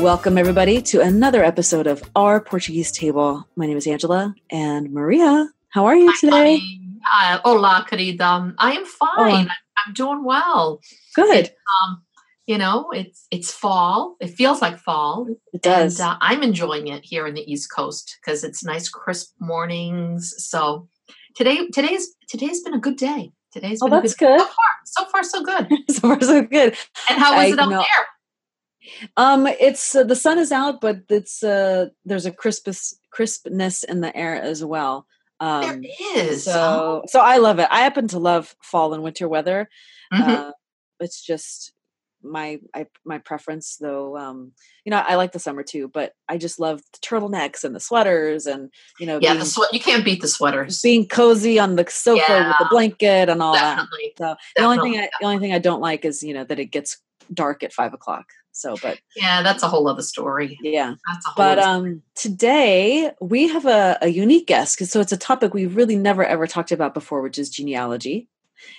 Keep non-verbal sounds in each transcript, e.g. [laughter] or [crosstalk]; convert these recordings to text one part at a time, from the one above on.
Welcome, everybody, to another episode of Our Portuguese Table. My name is Angela and Maria. How are you today? Uh, hola, querida. I am fine. I'm doing well. Good. It, um, you know, it's it's fall. It feels like fall. It does. And, uh, I'm enjoying it here in the East Coast because it's nice, crisp mornings. So today, today's today's been a good day. Today's oh, been that's good. good. So far, so far, so good. [laughs] so far, so good. And how was I it up there? Um, it's uh, the sun is out, but it's uh, there's a crispness crispness in the air as well. Um, there is. So oh. so I love it. I happen to love fall and winter weather. Mm-hmm. Uh, it's just my I, my preference though um you know i like the summer too but i just love the turtlenecks and the sweaters and you know yeah being, the sweat you can't beat the sweaters being cozy on the sofa yeah, with the blanket and all definitely, that so definitely. the only thing I, the only thing i don't like is you know that it gets dark at five o'clock so, but yeah, that's a whole other story. Yeah, that's a whole. But um, today we have a, a unique guest because so it's a topic we really never ever talked about before, which is genealogy,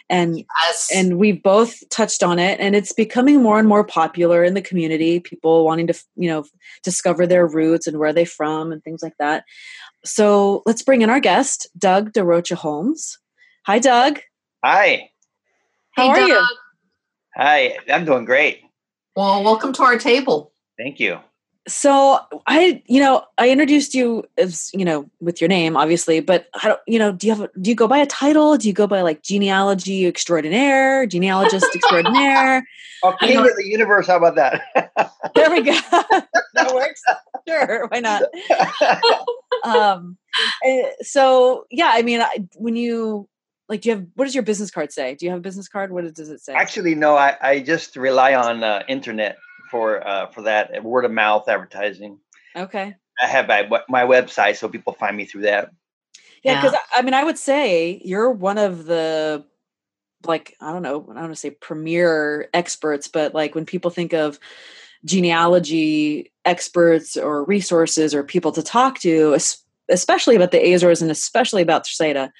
and yes. and we've both touched on it, and it's becoming more and more popular in the community. People wanting to you know discover their roots and where they're from and things like that. So let's bring in our guest, Doug da Rocha Holmes. Hi, Doug. Hi. How hey, are Doug. you? Hi, I'm doing great. Well, welcome to our table. Thank you. So I, you know, I introduced you as, you know, with your name, obviously, but I don't, you know, do you have, do you go by a title? Do you go by like genealogy extraordinaire, genealogist extraordinaire? [laughs] Oh, king of the universe. How about that? [laughs] there we go. [laughs] that works. Sure. Why not? um, eh, so yeah, I mean, I, when you, like do you have what does your business card say? Do you have a business card? What does it say? Actually no i, I just rely on uh, internet for uh, for that uh, word of mouth advertising. Okay. I have my, my website so people find me through that. Yeah because yeah. I, I mean i would say you're one of the like i don't know i don't want to say premier experts but like when people think of genealogy experts or resources or people to talk to especially about the azores and especially about Terceira,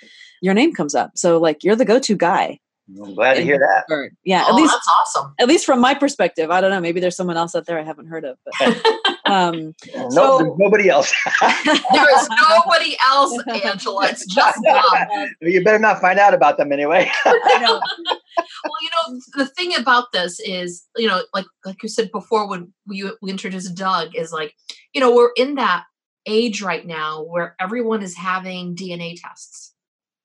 your name comes up. So like you're the go-to guy. I'm glad to hear that. Yeah, oh, at least that's awesome. At least from my perspective, I don't know. Maybe there's someone else out there I haven't heard of. But, [laughs] um, no, so, nobody else. [laughs] there is nobody else, Angela. It's [laughs] just one. You better not find out about them anyway. well, you know, the thing about this is, you know, like like you said before when we, we introduced Doug, is like, you know, we're in that age right now where everyone is having DNA tests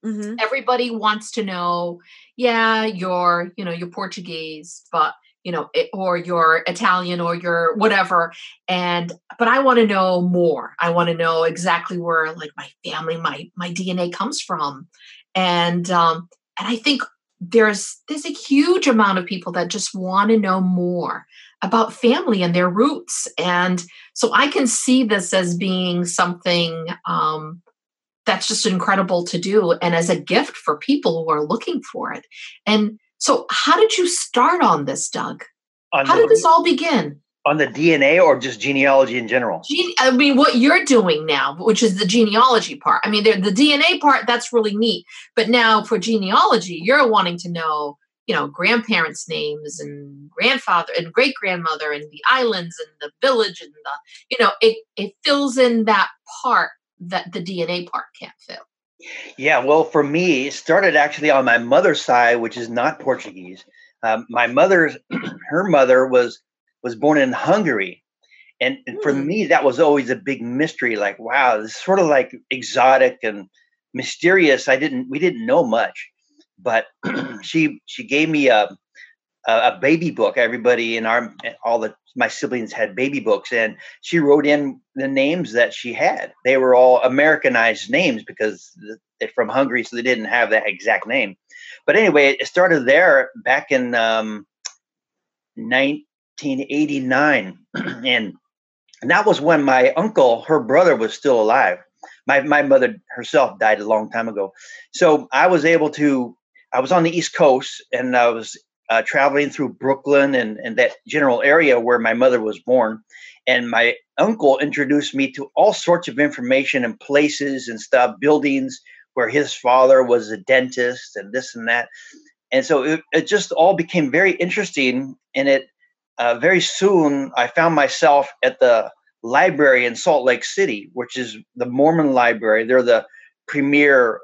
Mm-hmm. Everybody wants to know, yeah, you're, you know, you're Portuguese, but you know, it, or you're Italian or you're whatever. And but I want to know more. I want to know exactly where like my family, my my DNA comes from. And um and I think there's there's a huge amount of people that just want to know more about family and their roots. And so I can see this as being something um that's just incredible to do and as a gift for people who are looking for it. And so, how did you start on this, Doug? On how the, did this all begin? On the DNA or just genealogy in general? Gene, I mean, what you're doing now, which is the genealogy part. I mean, the DNA part, that's really neat. But now for genealogy, you're wanting to know, you know, grandparents' names and grandfather and great grandmother and the islands and the village and the, you know, it, it fills in that part that the DNA part can't fill? Yeah, well, for me, it started actually on my mother's side, which is not Portuguese. Um, my mother's, [clears throat] her mother was was born in Hungary, and, and for mm. me, that was always a big mystery. Like, wow, this is sort of like exotic and mysterious. I didn't, we didn't know much, but [clears throat] she she gave me a a baby book. Everybody in our all the my siblings had baby books, and she wrote in the names that she had. They were all Americanized names because they're from Hungary, so they didn't have that exact name. But anyway, it started there back in um, 1989, and [clears throat] and that was when my uncle, her brother, was still alive. My my mother herself died a long time ago, so I was able to. I was on the East Coast, and I was uh, traveling through Brooklyn and and that general area where my mother was born, and my uncle introduced me to all sorts of information and places and stuff, buildings where his father was a dentist and this and that. And so it, it just all became very interesting. And it uh, very soon I found myself at the library in Salt Lake City, which is the Mormon library. They're the premier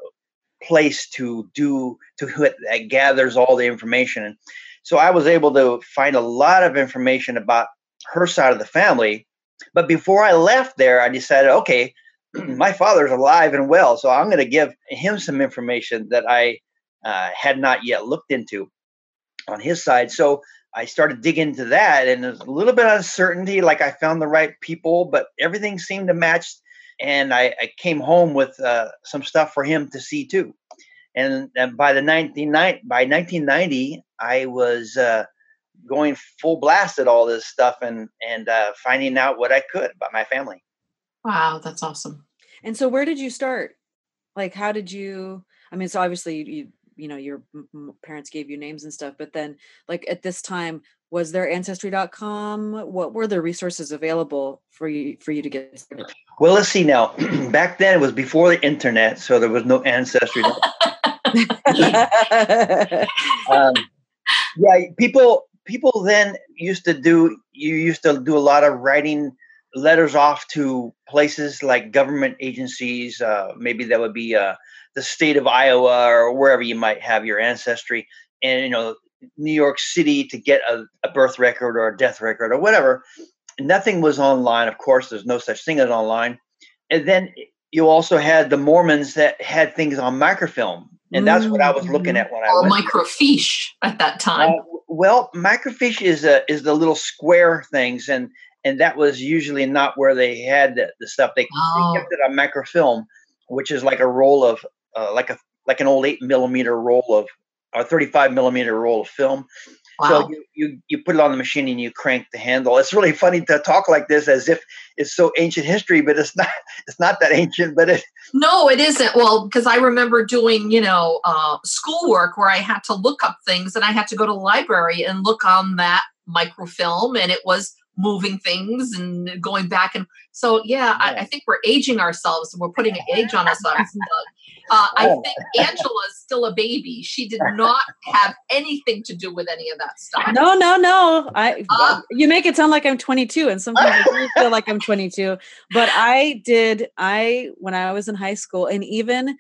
place to do to that gathers all the information. And so I was able to find a lot of information about her side of the family. But before I left there, I decided, okay, [clears throat] my father's alive and well, so I'm going to give him some information that I uh, had not yet looked into on his side. So I started digging into that, and there's a little bit of uncertainty. Like I found the right people, but everything seemed to match. And I, I came home with uh, some stuff for him to see too. And, and by the 19, by 1990, I was uh, going full blast at all this stuff and and uh, finding out what I could about my family. Wow, that's awesome. And so, where did you start? Like, how did you? I mean, so obviously you you know your parents gave you names and stuff, but then like at this time, was there ancestry.com? What were the resources available for you for you to get started? Well, let's see now. [clears throat] Back then, it was before the internet, so there was no ancestry. [laughs] [laughs] um, yeah, people people then used to do you used to do a lot of writing letters off to places like government agencies uh, maybe that would be uh, the state of iowa or wherever you might have your ancestry and you know new york city to get a, a birth record or a death record or whatever nothing was online of course there's no such thing as online and then you also had the mormons that had things on microfilm and that's what I was looking at when I or microfiche at that time. Uh, well, microfiche is a is the little square things, and and that was usually not where they had the, the stuff. They, oh. they, kept it on microfilm, which is like a roll of uh, like a like an old eight millimeter roll of or 35 millimeter roll of film Wow. So you, you you put it on the machine and you crank the handle. It's really funny to talk like this as if it's so ancient history, but it's not. [laughs] It's not that ancient, but it. No, it isn't. Well, because I remember doing you know uh, schoolwork where I had to look up things and I had to go to the library and look on that microfilm, and it was moving things and going back and so yeah, yeah. I, I, think we're aging ourselves and we're putting an age on ourselves [laughs] uh, I oh. think Angela is still a baby. She did not have anything to do with any of that stuff. No, no, no. I uh, you make it sound like I'm 22, and sometimes I feel like I'm 22. But I did. I when I was in high school, and even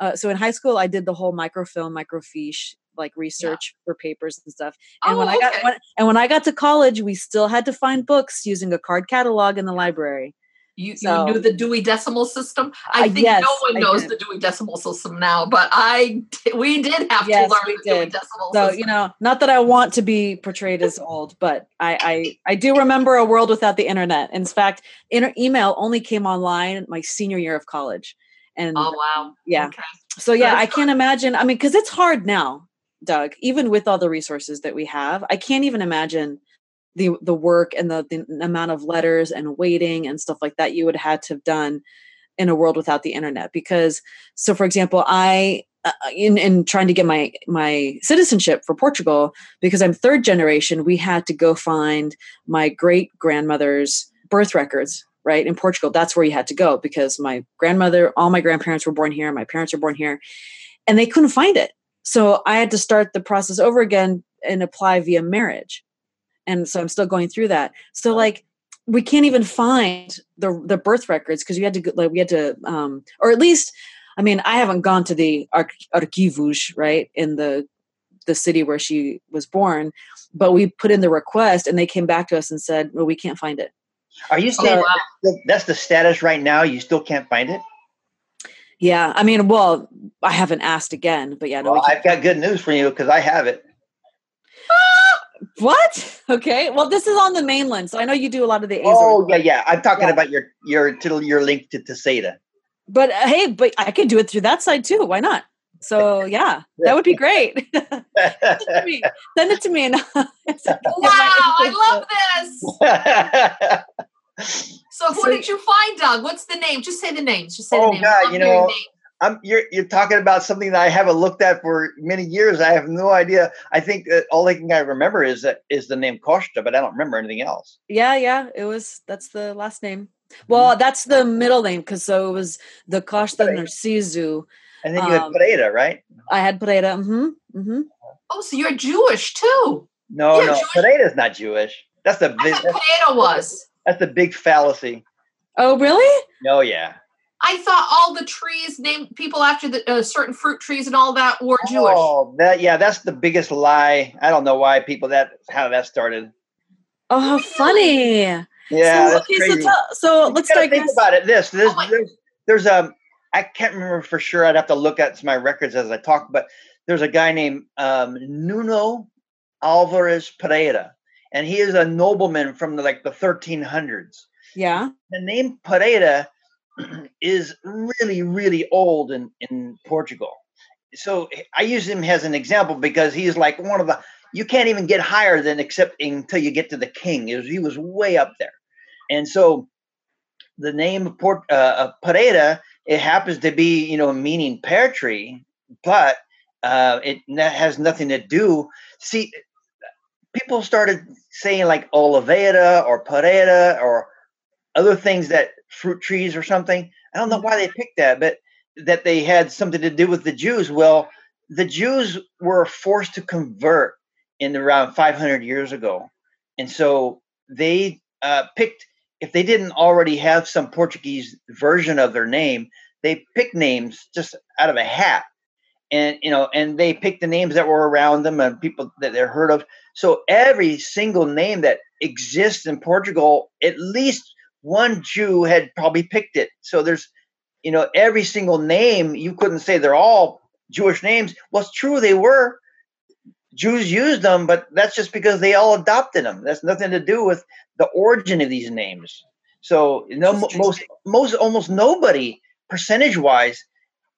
uh, so in high school, I did the whole microfilm, microfiche like research yeah. for papers and stuff. And oh, when I got when, and when I got to college, we still had to find books using a card catalog in the library. You, so, you knew the Dewey Decimal System. I think yes, no one knows the Dewey Decimal System now, but I we did have yes, to learn the Dewey Decimal so, System. you know, not that I want to be portrayed as old, but I I, I do remember a world without the internet. In fact, inter- email only came online my senior year of college. And oh wow, yeah. Okay. So yeah, I can't imagine. I mean, because it's hard now, Doug. Even with all the resources that we have, I can't even imagine the the work and the, the amount of letters and waiting and stuff like that you would have had to have done in a world without the internet because so for example i uh, in, in trying to get my my citizenship for portugal because i'm third generation we had to go find my great grandmother's birth records right in portugal that's where you had to go because my grandmother all my grandparents were born here my parents were born here and they couldn't find it so i had to start the process over again and apply via marriage. And so i'm still going through that. So like we can't even find the the birth records because we had to like we had to um or at least i mean i haven't gone to the arquivos right in the the city where she was born but we put in the request and they came back to us and said well we can't find it. Are you oh, saying wow. that's the status right now you still can't find it yeah i mean well i haven't asked again but yeah no, well, i've got good news for you because i have it [gasps] what? Okay. Well, this is on the mainland, so I know you do a lot of the. Azores. Oh yeah, yeah. I'm talking yeah. about your your to your link to Terceira. But uh, hey, but I could do it through that side too. Why not? So [laughs] yeah, that would be great. [laughs] Send it to me. Send it to me. And [laughs] wow, I love this. So who So- did you find, Doug? What's the name? Just say the names. Just say Oh, the name. God, I love you know, names. I'm you're you're talking about something that I haven't looked at for many years. I have no idea. I think that all I can I remember is that is the name Costa, but I don't remember anything else. yeah, yeah. It was that's the last name. Well, that's the middle name because so it was the Costa Right. Narciso. And then you had Um, Pereira, right? I had Pereira. Mm-hmm. Mm-hmm. Oh, so you're Jewish too. No, Yeah, no, Jewish- Pereira's not Jewish. That's the I big, thought that's, potato was. That's the big fallacy. Oh, really? Oh, yeah. I thought all the trees named people after the uh, certain fruit trees and all that were Jewish. Oh, that yeah, that's the biggest lie. I don't know why people that how that started. Oh, how funny. Yeah, so, okay, crazy. so tell, so You let's gotta digress. think about it. This, this, Oh my- there's, there's um, can't remember for sure. I'd have to look at my records as I talk. But there's a guy named um, Nuno Álvares Pereira, and he is a nobleman from the, like the 1300s. Yeah. The name Pereira [clears throat] is really, really old in in Portugal. So I use him as an example because he's like one of the. You can't even get higher than except until you get to the king. Was, he was way up there, and so the name of Port, uh, uh, Pereira it happens to be you know meaning pear tree, but uh, it has nothing to do. See, people started saying like Oliveira or Pereira or other things that fruit trees or something. I don't know why they picked that, but that they had something to do with the Jews. Well, the Jews were forced to convert in around 500 years ago, and so they uh, picked. If they didn't already have some Portuguese version of their name, they picked names just out of a hat, and you know, and they picked the names that were around them and people that they're heard of. So every single name that exists in Portugal, at least one Jew had probably picked it. So there's, you know, every single name, you couldn't say they're all Jewish names. Well, it's true, they were. Jews used them, but that's just because they all adopted them. That's nothing to do with the origin of these names. So, you know, most, most, almost nobody, percentage wise,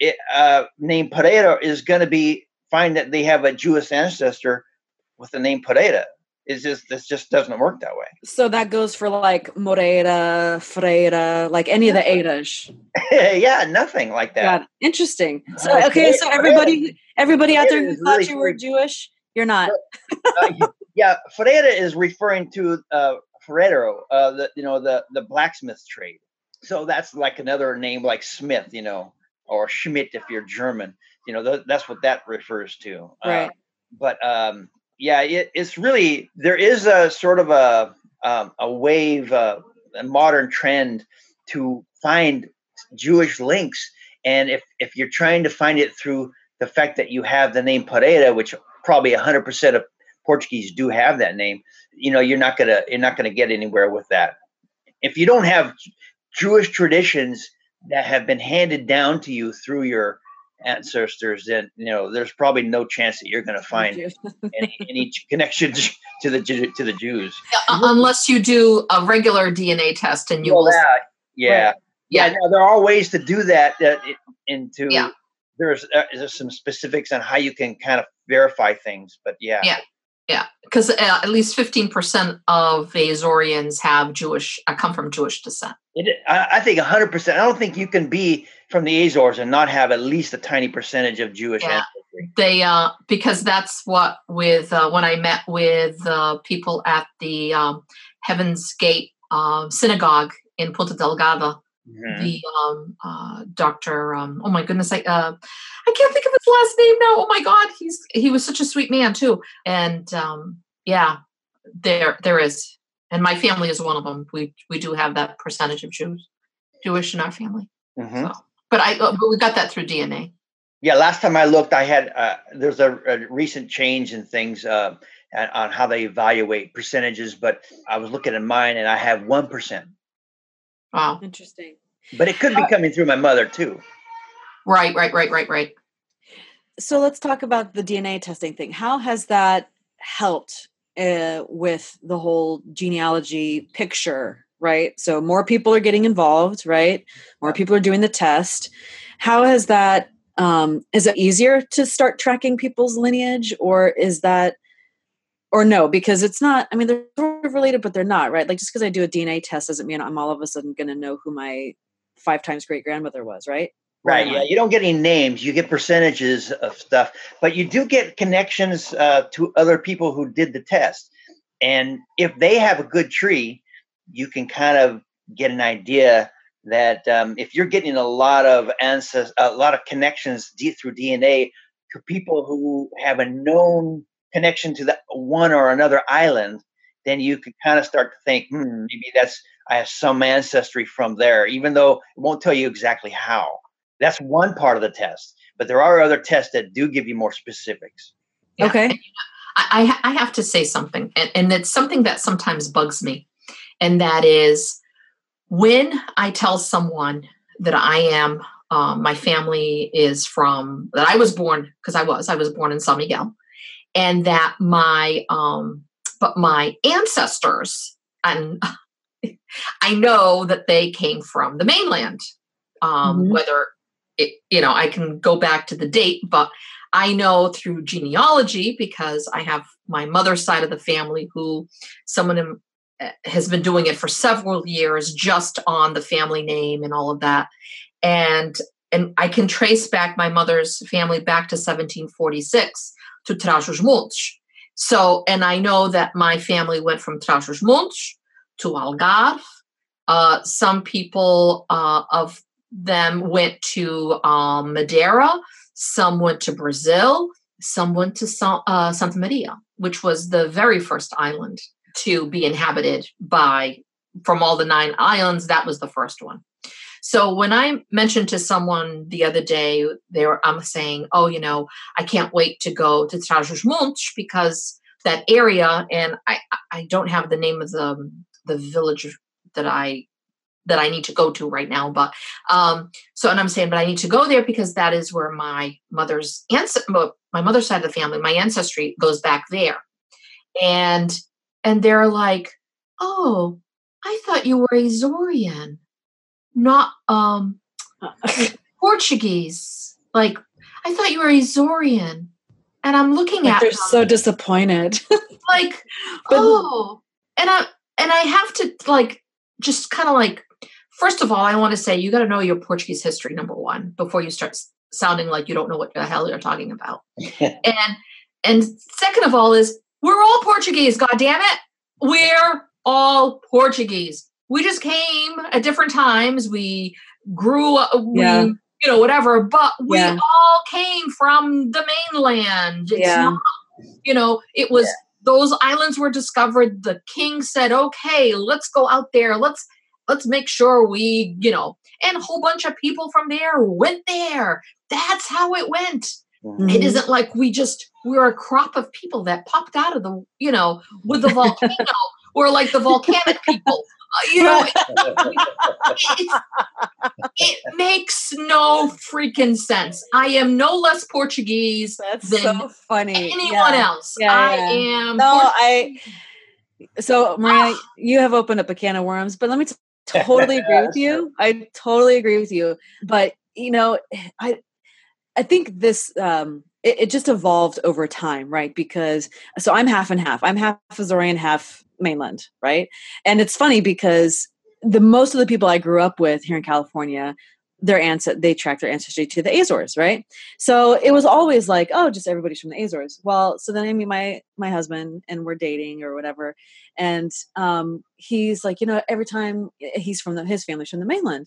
it, uh, named Pereira is going to be find that they have a Jewish ancestor with the name Pereira. It's just this just doesn't work that way. So that goes for like Moreira, Freira, like any of the Eiras. [laughs] yeah, nothing like that. Interesting. So Uh, okay, so Freira- everybody, everybody out there who thought really you were Jewish, you're not. Uh, yeah, Ferreira is referring to uh, Ferrero, uh, the you know the the blacksmith trade. So that's like another name like Smith, you know, or Schmidt if you're German. You know, th- that's what that refers to. Uh, Right. but um, yeah, it, it's really there is a sort of a um, a wave, uh, a modern trend to find Jewish links, and if if you're trying to find it through the fact that you have the name Pereira, which probably 100% of Portuguese do have that name, you know, you're not gonna you're not gonna get anywhere with that. If you don't have Jewish traditions that have been handed down to you through your ancestors, then you know there's probably no chance that you're going to find any, [laughs] any connection to the to the Jews. Uh, unless you do a regular DNA test and you Well, will. yeah, yeah, Right. yeah. Yeah. no, there are ways to do that. That into Yeah. there's uh, there's some specifics on how you can kind of verify things, but yeah, Yeah. Yeah, because uh, at least fifteen percent of the Azorians have Jewish, uh, come from Jewish descent. It, I, I think 100%. I don't think you can be from the Azores and not have at least a tiny percentage of Jewish Yeah. ancestry. They, uh, because that's what with uh, when I met with uh, people at the um, Heaven's Gate uh, synagogue in Ponta Delgada, Mhm. the um, uh, Doctor. Um, oh my goodness, I uh, I can't think of his last name now. Oh my God, he's he was such a sweet man too. And um, yeah, there there is, and my family is one of them. We we do have that percentage of Jews, Jewish in our family. Mhm. So, but I uh, but we got that through DNA. Yeah, last time I looked, I had uh, there's a, a recent change in things uh, on on how they evaluate percentages, but I was looking at mine and I have one percent, Wow. Interesting. but it could be coming through my mother too. Right, right, right, right, right. So let's talk about the DNA testing thing. How has that helped uh, with the whole genealogy picture? Right. So more people are getting involved. Right. More people are doing the test. How has that um, is it easier to start tracking people's lineage or is that or no because it's not i mean they're sort of related but they're not right? Like just because i do a dna test doesn't mean i'm all of a sudden going to know who my five times great grandmother was right? Right yeah you don't get any names you get percentages of stuff but you do get connections uh, to other people who did the test. And if they have a good tree you can kind of get an idea that um, if you're getting a lot of ancestors, a lot of connections d- through DNA to people who have a known connection to the one or another island, then you can kind of start to think, hmm, maybe that's I have some ancestry from there, even though it won't tell you exactly how. That's one part of the test, but there are other tests that do give you more specifics. Yeah. Okay. I, I have to say something, and, and it's something that sometimes bugs me, and that is when I tell someone that I am, um, my family is from, that I was born, because I was, I was born in San Miguel, and that my, um, but my ancestors, and [laughs] I know that they came from the mainland, um, mm-hmm. whether it, you know, I can go back to the date, but I know through genealogy because I have my mother's side of the family who someone has been doing it for several years just on the family name and all of that and and i can trace back my mother's family back to 1746 to Trás-os-Montes so and i know that my family went from Trás-os-Montes to algarve. Uh, some people uh, of them went to um, madeira. Some went to brazil. Some went to Sa- uh, santa maria which was the very first island to be inhabited by from all the nine islands that was the first one so when i mentioned to someone the other day they were i'm saying oh you know i can't wait to go to Trás-os-Montes because that area and i i don't have the name of the the village that i that i need to go to right now but um so and i'm saying but i need to go there because that is where my mother's ancestry my mother's side of the family my ancestry goes back there. And and they're like, "Oh, I thought you were Azorian, not um Portuguese. Like I thought you were Azorian." And I'm looking like at they're them, so disappointed. [laughs] like, but, oh, and I and I have to like just kind of like first of all, I want to say you got to know your Portuguese history number one before you start sounding like you don't know what the hell you're talking about. [laughs] and and second of all is we're all Portuguese, god damn it. We're all Portuguese. We just came at different times. We grew up, we, yeah. you know, whatever, but we yeah. all came from the mainland. It's yeah. not, you know, it was yeah. those islands were discovered. The king said, okay, let's go out there. Let's let's make sure we, you know, and a whole bunch of people from there went there. That's how it went. Mm-hmm. It isn't like we just we're a crop of people that popped out of the you know with the [laughs] volcano. we're like the volcanic people. You know, [laughs] it, it, makes no freaking sense. I am no less Portuguese That's than so funny. anyone yeah. else. Yeah, I am. No, Portuguese. I. So Maria, you have opened up a can of worms, but let me t- totally agree with you. I totally agree with you. But you know, I I think this um, it, it, just evolved over time, right? Because so I'm half and half. I'm half Azorean, half mainland, right? And it's funny because the most of the people I grew up with here in California, their ancestors they track their ancestry to the Azores, right? So it was always like, oh, just everybody's from the Azores. Well, so then I meet my my husband and we're dating or whatever, and um, he's like, you know, every time he's from the, his family's from the mainland.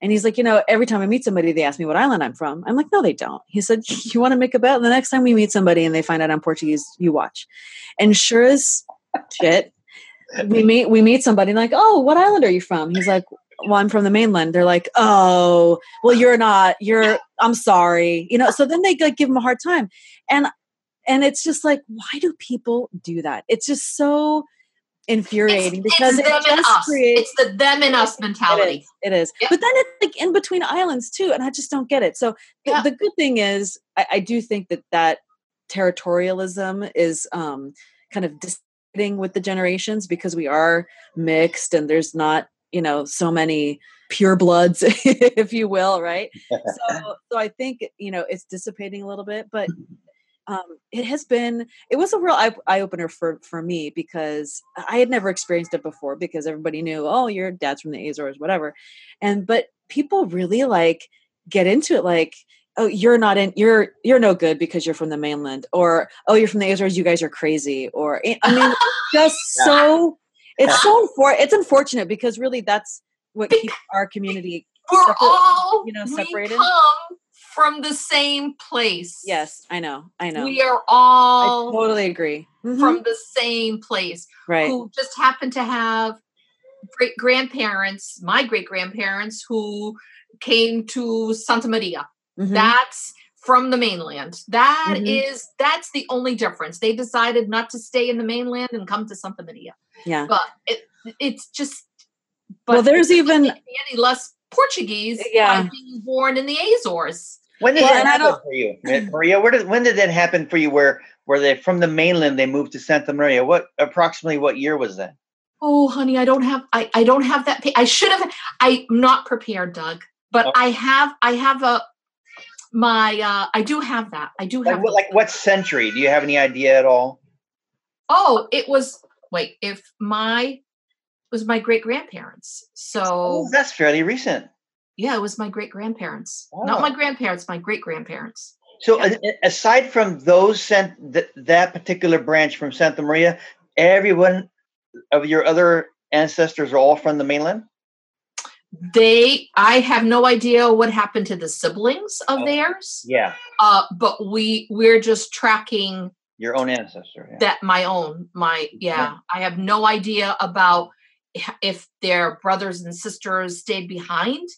And he's like, you know, every time I meet somebody, they ask me what island I'm from. I'm like, no, they don't. He said, [laughs] you want to make a bet? The next time we meet somebody and they find out I'm Portuguese, you watch. And sure as shit, we [laughs] meet we meet somebody like, oh, what island are you from? He's like, well, I'm from the mainland. They're like, oh, well, you're not. You're. I'm sorry. You know. So then they like give him a hard time, and and it's just like, why do people do that? It's just so infuriating it's, because it's it just creates it's the them and us mentality. It is, it is. Yep. but then it's like in between islands too, and I just don't get it. So the, yeah. the good thing is, I, I, do think that that territorialism is um, kind of disting with the generations because we are mixed, and there's not you know so many pure bloods, [laughs] if you will, right? [laughs] so, so I think you know it's dissipating a little bit, but um, it has been it was a real eye, opener for for me because I had never experienced it before because everybody knew oh your dad's from the Azores whatever, and but people really like get into it like oh you're not in you're you're no good because you're from the mainland or oh you're from the Azores you guys are crazy or eh, I mean just [laughs] so it's so unfor- it's unfortunate because really that's what keeps our community we're separate, all you know separated from the same place. Yes, I know. I know. We are all I totally agree. Mm-hmm. From the same place. Right. Who just happen to have great grandparents, my great grandparents who came to Santa Maria. Mm-hmm. That's from the mainland. That mm-hmm. is that's the only difference. They decided not to stay in the mainland and come to Santa Maria. Yeah. But it, it's just well, there's even any less Portuguese yeah. being born in the Azores. When did well, that happen for you, Maria? Where did when did that happen for you? Where where they from the mainland they moved to Santa Maria? What approximately what year was that? Oh, honey, I don't have I I don't have that. I should have. I'm not prepared, Doug. But oh. I have I have a my uh I do have that. I do have like what, like what century? Do you have any idea at all? Oh, it was wait, if my was my great grandparents. So oh, that's fairly recent. Yeah, it was my great grandparents. Oh. Not my grandparents, my great grandparents. So yeah. aside from those sent th- that particular branch from Santa Maria, everyone of your other ancestors are all from the mainland? They I have no idea what happened to the siblings of oh, theirs. Yeah. Uh but we we're just tracking your own ancestor. Yeah. That my own, my yeah. yeah. I have no idea about if their brothers and sisters stayed behind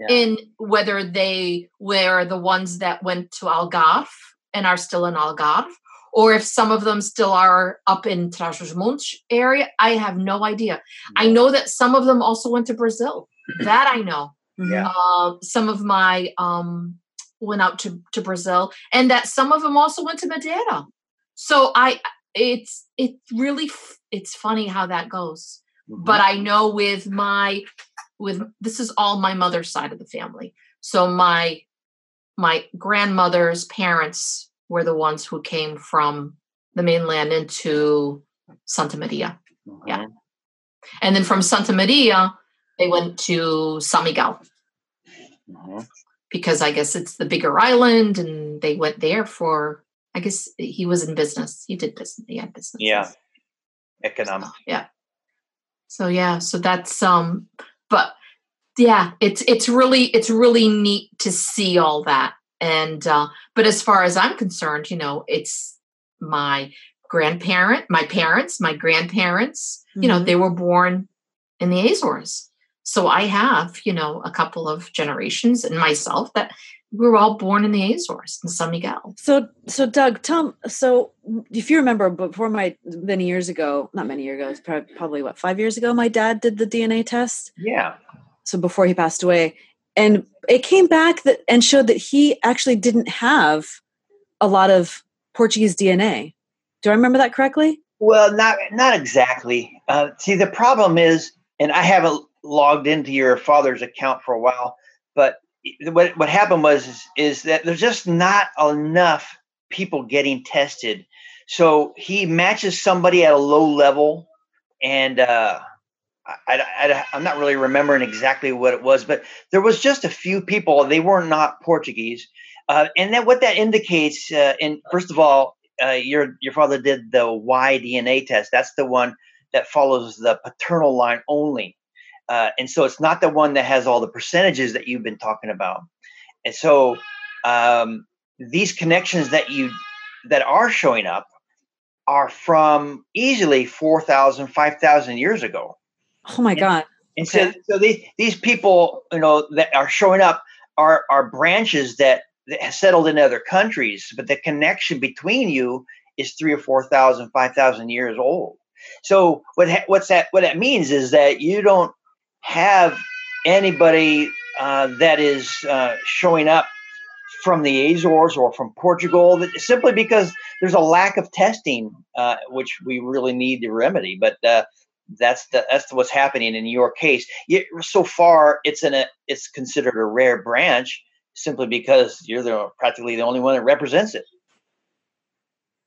yeah. in whether they were the ones that went to Algarve and are still in Algarve, or if some of them still are up in Trás-os-Montes area. I have no idea. I know that some of them also went to Brazil. [clears throat] that I know. Yeah. Uh, some of my um, went out to, to Brazil, and that some of them also went to Madeira. So I, it's it really it's funny how that goes. Mm-hmm. But I know with my with this is all my mother's side of the family. So my my grandmother's parents were the ones who came from the mainland into Santa Maria. Mm-hmm. Yeah. And then from Santa Maria, they went to San Miguel. Mm-hmm. Because I guess it's the bigger island and they went there for I guess he was in business. He did business. He had business. Yeah. Economic. So, yeah. So yeah, so that's um but yeah, it's it's really it's really neat to see all that. And uh but as far as I'm concerned, you know, it's my grandparent, my parents, my grandparents, mm-hmm. you know, mm-hmm. they were born in the Azores. So I have, you know, a couple of generations and myself that we were all born in the Azores in San Miguel. So, so Doug, Tom, so if you remember, before my many years ago, not many years ago, probably, probably what five years ago, my dad did the DNA test. Yeah. So before he passed away, and it came back that and showed that he actually didn't have a lot of Portuguese DNA. Do I remember that correctly? Well, not not exactly. Uh, see, the problem is, and I haven't logged into your father's account for a while, but what what happened was is, is that there's just not enough people getting tested. So he matches somebody at a low level, and uh, I, I'm not really remembering exactly what it was, but there was just a few people. They were not Portuguese, uh, and then what that indicates, uh, and first of all, uh, your your father did the Y DNA test. That's the one that follows the paternal line only. Uh, and so it's not the one that has all the percentages that you've been talking about. And so um, these connections that you that are showing up are from easily 4,000, 5,000 years ago. Oh my and, God. And okay. so, so these, these people, you know, that are showing up are, are branches that, that have settled in other countries, but the connection between you is three or 4,000, 5,000 years old. So what what's that? What that means is that you don't have anybody uh, that is uh, showing up from the Azores or from Portugal, simply because there's a lack of testing, uh, which we really need to remedy. But uh, that's the, that's what's happening in your case. You, so far, it's in a it's considered a rare branch simply because you're the practically the only one that represents it.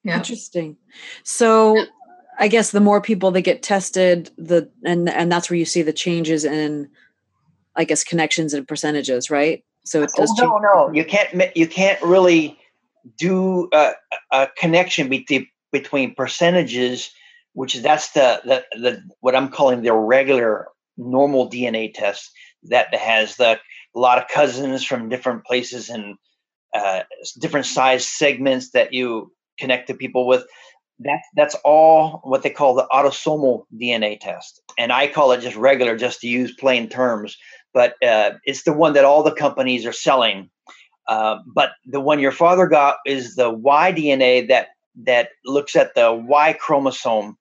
Yeah. Interesting. So I guess the more people that get tested, the and and that's where you see the changes in, I guess, connections and percentages, right? So it does. Oh, no, no, you can't. You can't really do a, a connection between between percentages, which that's the, the the what I'm calling the regular normal DNA test that has the a lot of cousins from different places and uh, different size segments that you connect to people with. That's that's all what they call the autosomal DNA test, and I call it just regular, just to use plain terms. But uh, it's the one that all the companies are selling. Uh, but the one your father got is the Y DNA that that looks at the Y chromosome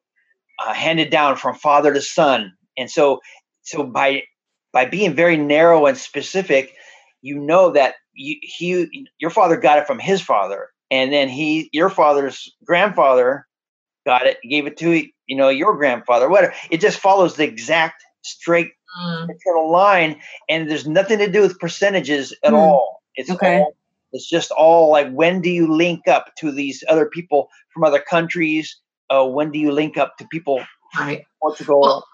uh, handed down from father to son, and so so by by being very narrow and specific, you know that you, he your father got it from his father, and then he your father's grandfather got it, gave it to you know your grandfather. Whatever. It just follows the exact straight mm. line, and there's nothing to do with percentages at mm. all. It's okay. All, it's just all like when do you link up to these other people from other countries? Uh, when do you link up to people right. Portugal? Well,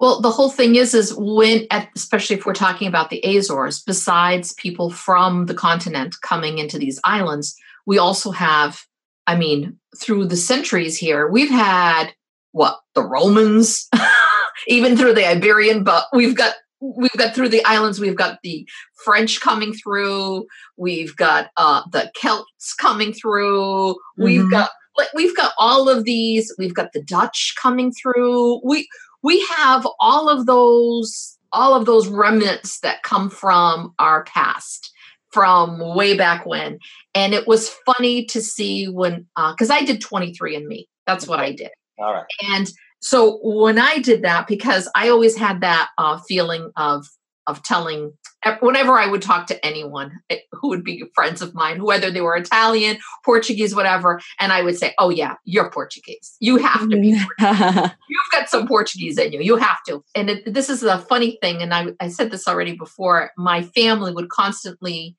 well, the whole thing is, is when, especially if we're talking about the Azores, besides people from the continent coming into these islands, we also have, I mean, through the centuries here, we've had what the Romans, [laughs] even through the Iberian, but we've got we've got through the islands, we've got the French coming through, we've got uh, the Celts coming through, mm-hmm. we've got like we've got all of these, we've got the Dutch coming through. We we have all of those all of those remnants that come from our past from way back when and it was funny to see when because uh, i did 23andMe that's what i did all right and so when i did that because i always had that uh, feeling of of telling whenever I would talk to anyone eh, who would be friends of mine, whether they were Italian, Portuguese, whatever, and I would say, "Oh yeah, you're Portuguese. You have to be. [laughs] You've got some Portuguese in you. You have to." And it, this is a funny thing, and I, I said this already before. My family would constantly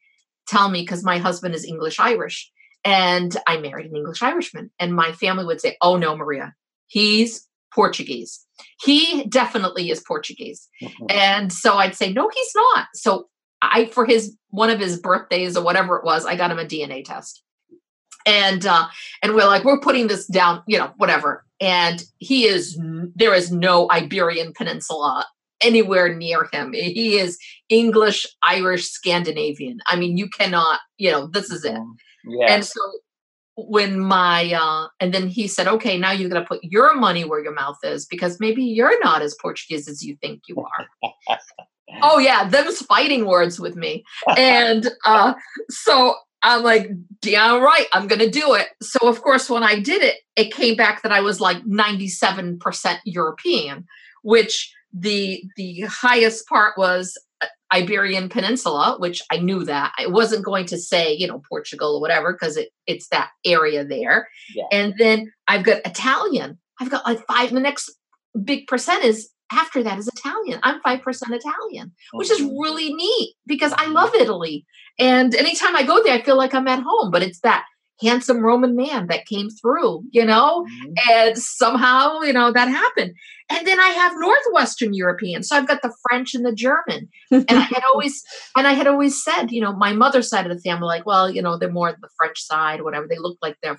tell me because my husband is English Irish, and I married an English Irishman, and my family would say, "Oh no, Maria, he's Portuguese. He definitely is Portuguese. Mm-hmm. And so I'd say, no, he's not. So I, for his one of his birthdays or whatever it was, I got him a DNA test. And uh, and we're like, we're putting this down, you know, whatever. And he is there is no Iberian Peninsula anywhere near him. He is English, Irish, Scandinavian. I mean, you cannot, you know, this is it. Yeah. And so when my uh and then he said okay now you're going to put your money where your mouth is because maybe you're not as portuguese as you think you are [laughs] oh yeah them's fighting words with me and uh so i'm like yeah right i'm going to do it so of course when i did it it came back that i was like 97% european which the the highest part was Iberian Peninsula, which I knew that. I wasn't going to say, you know, Portugal or whatever, because it, it's that area there. Yeah. And then I've got Italian. I've got like five, the next big percent is after that is Italian. I'm 5% Italian, which is mm-hmm. really neat because I love Italy. And anytime I go there, I feel like I'm at home, but it's that handsome Roman man that came through, you know, mm-hmm. and somehow, you know, that happened. And then I have Northwestern European. So I've got the French and the German. and I had [laughs] always, and I had always said, you know, my mother's side of the family, like, well, you know, they're more the French side, whatever. They look like they're,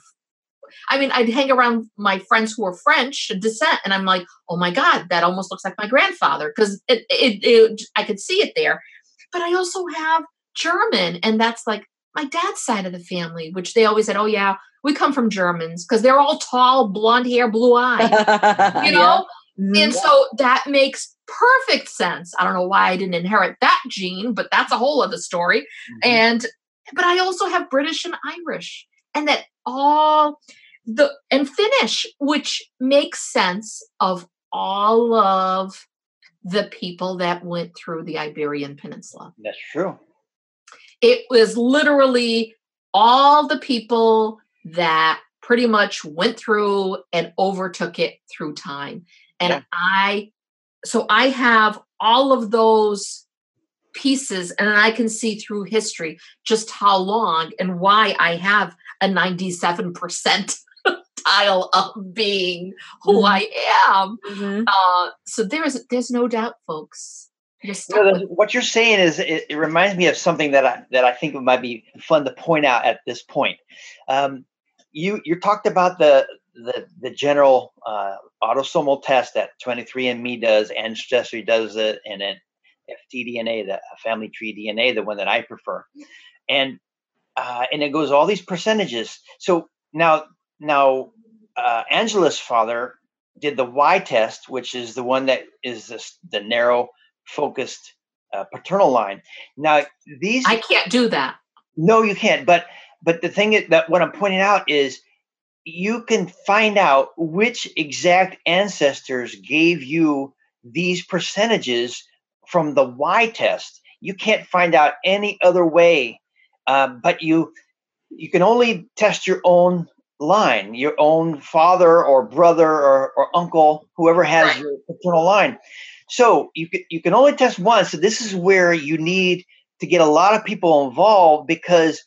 I mean, I'd hang around my friends who are French descent, and I'm like, oh my God, that almost looks like my grandfather because it, it, it, I could see it there. But I also have German, and that's like my dad's side of the family, which they always said, oh, yeah, we come from Germans because they're all tall, blonde hair, blue [laughs] eyes, you know? Yeah. Mm-hmm. And so that makes perfect sense. I don't know why I didn't inherit that gene, but that's a whole other story. Mm-hmm. And, but I also have British and Irish, and that all the, and Finnish, which makes sense of all of the people that went through the Iberian Peninsula. That's true. It was literally all the people that pretty much went through and overtook it through time. And Yeah. I, so I have all of those pieces and I can see through history just how long and why I have a 97% tile [laughs] of being who Mhm. I am. Mhm. Uh, so there's there's no doubt, folks. Know, what you're saying is it, it reminds me of something that I that I think might be fun to point out at this point. Um, you you talked about the the the general uh, autosomal test that 23andMe does, and Ancestry does it, and then FTDNA, the family tree DNA, the one that I prefer, and uh, and it goes all these percentages. So now now uh, Angela's father did the Y test, which is the one that is the, s- the narrow focused uh, paternal line. Now these I can't do that. no, you can't. But but the thing is that what I'm pointing out is you can find out which exact ancestors gave you these percentages from the Y test. You can't find out any other way. Uh, but you you can only test your own line, your own father or brother or, or uncle, whoever has Right. your paternal line. So you can you can only test once. So this is where you need to get a lot of people involved because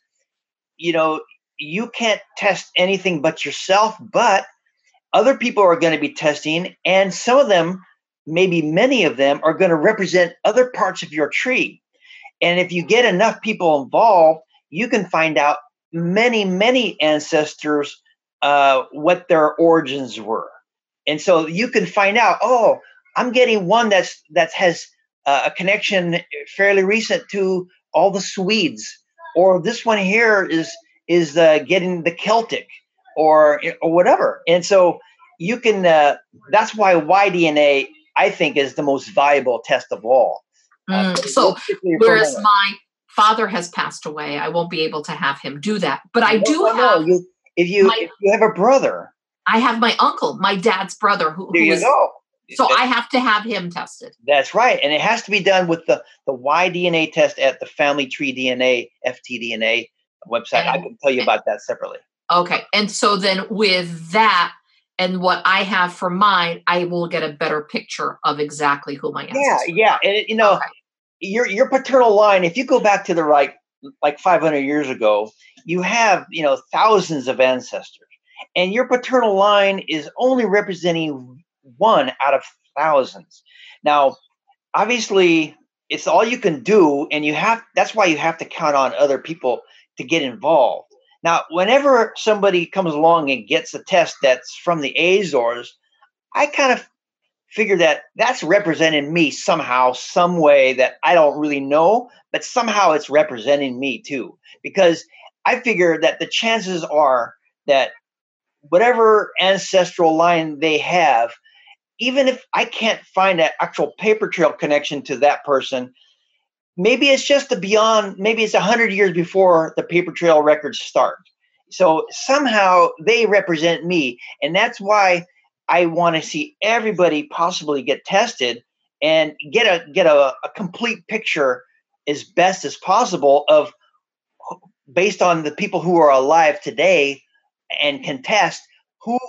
you know you can't test anything but yourself but other people are going to be testing and some of them maybe many of them are going to represent other parts of your tree and if you get enough people involved you can find out many many ancestors uh, what their origins were and so you can find out oh i'm getting one that's that has uh, a connection fairly recent to all the Swedes, or this one here is is uh, getting the Celtic, or or whatever. And so you can. Uh, that's why Y-DNA I think is the most valuable test of all. Uh, Mm, so whereas my father has passed away, I won't be able to have him do that. But I No, do no, no, have. you, if you my- if you have a brother, I have my uncle, my dad's brother, who, who you is. go. So I have to have him tested. That's right, and it has to be done with the the Y-DNA test at the Family Tree DNA FTDNA website. I can tell you about that separately. Okay. And so then with that and what I have for mine, I will get a better picture of exactly who my ancestors yeah, yeah. and you know, Okay. your your paternal line. If you go back to the right, like 500 years ago, you have you know thousands of ancestors, and your paternal line is only representing one out of thousands. Now, obviously, it's all you can do, and you have. That's why you have to count on other people to get involved. Now, whenever somebody comes along and gets a test that's from the Azores, I kind of figure that that's representing me somehow, some way that I don't really know, but somehow it's representing me too. Because I figure that the chances are that whatever ancestral line they have, even if I can't find an actual paper trail connection to that person, maybe it's just the beyond, maybe it's a hundred years before the paper trail records start. So somehow they represent me. And that's why I want to see everybody possibly get tested and get a get a, a complete picture as best as possible of based on the people who are alive today and can test who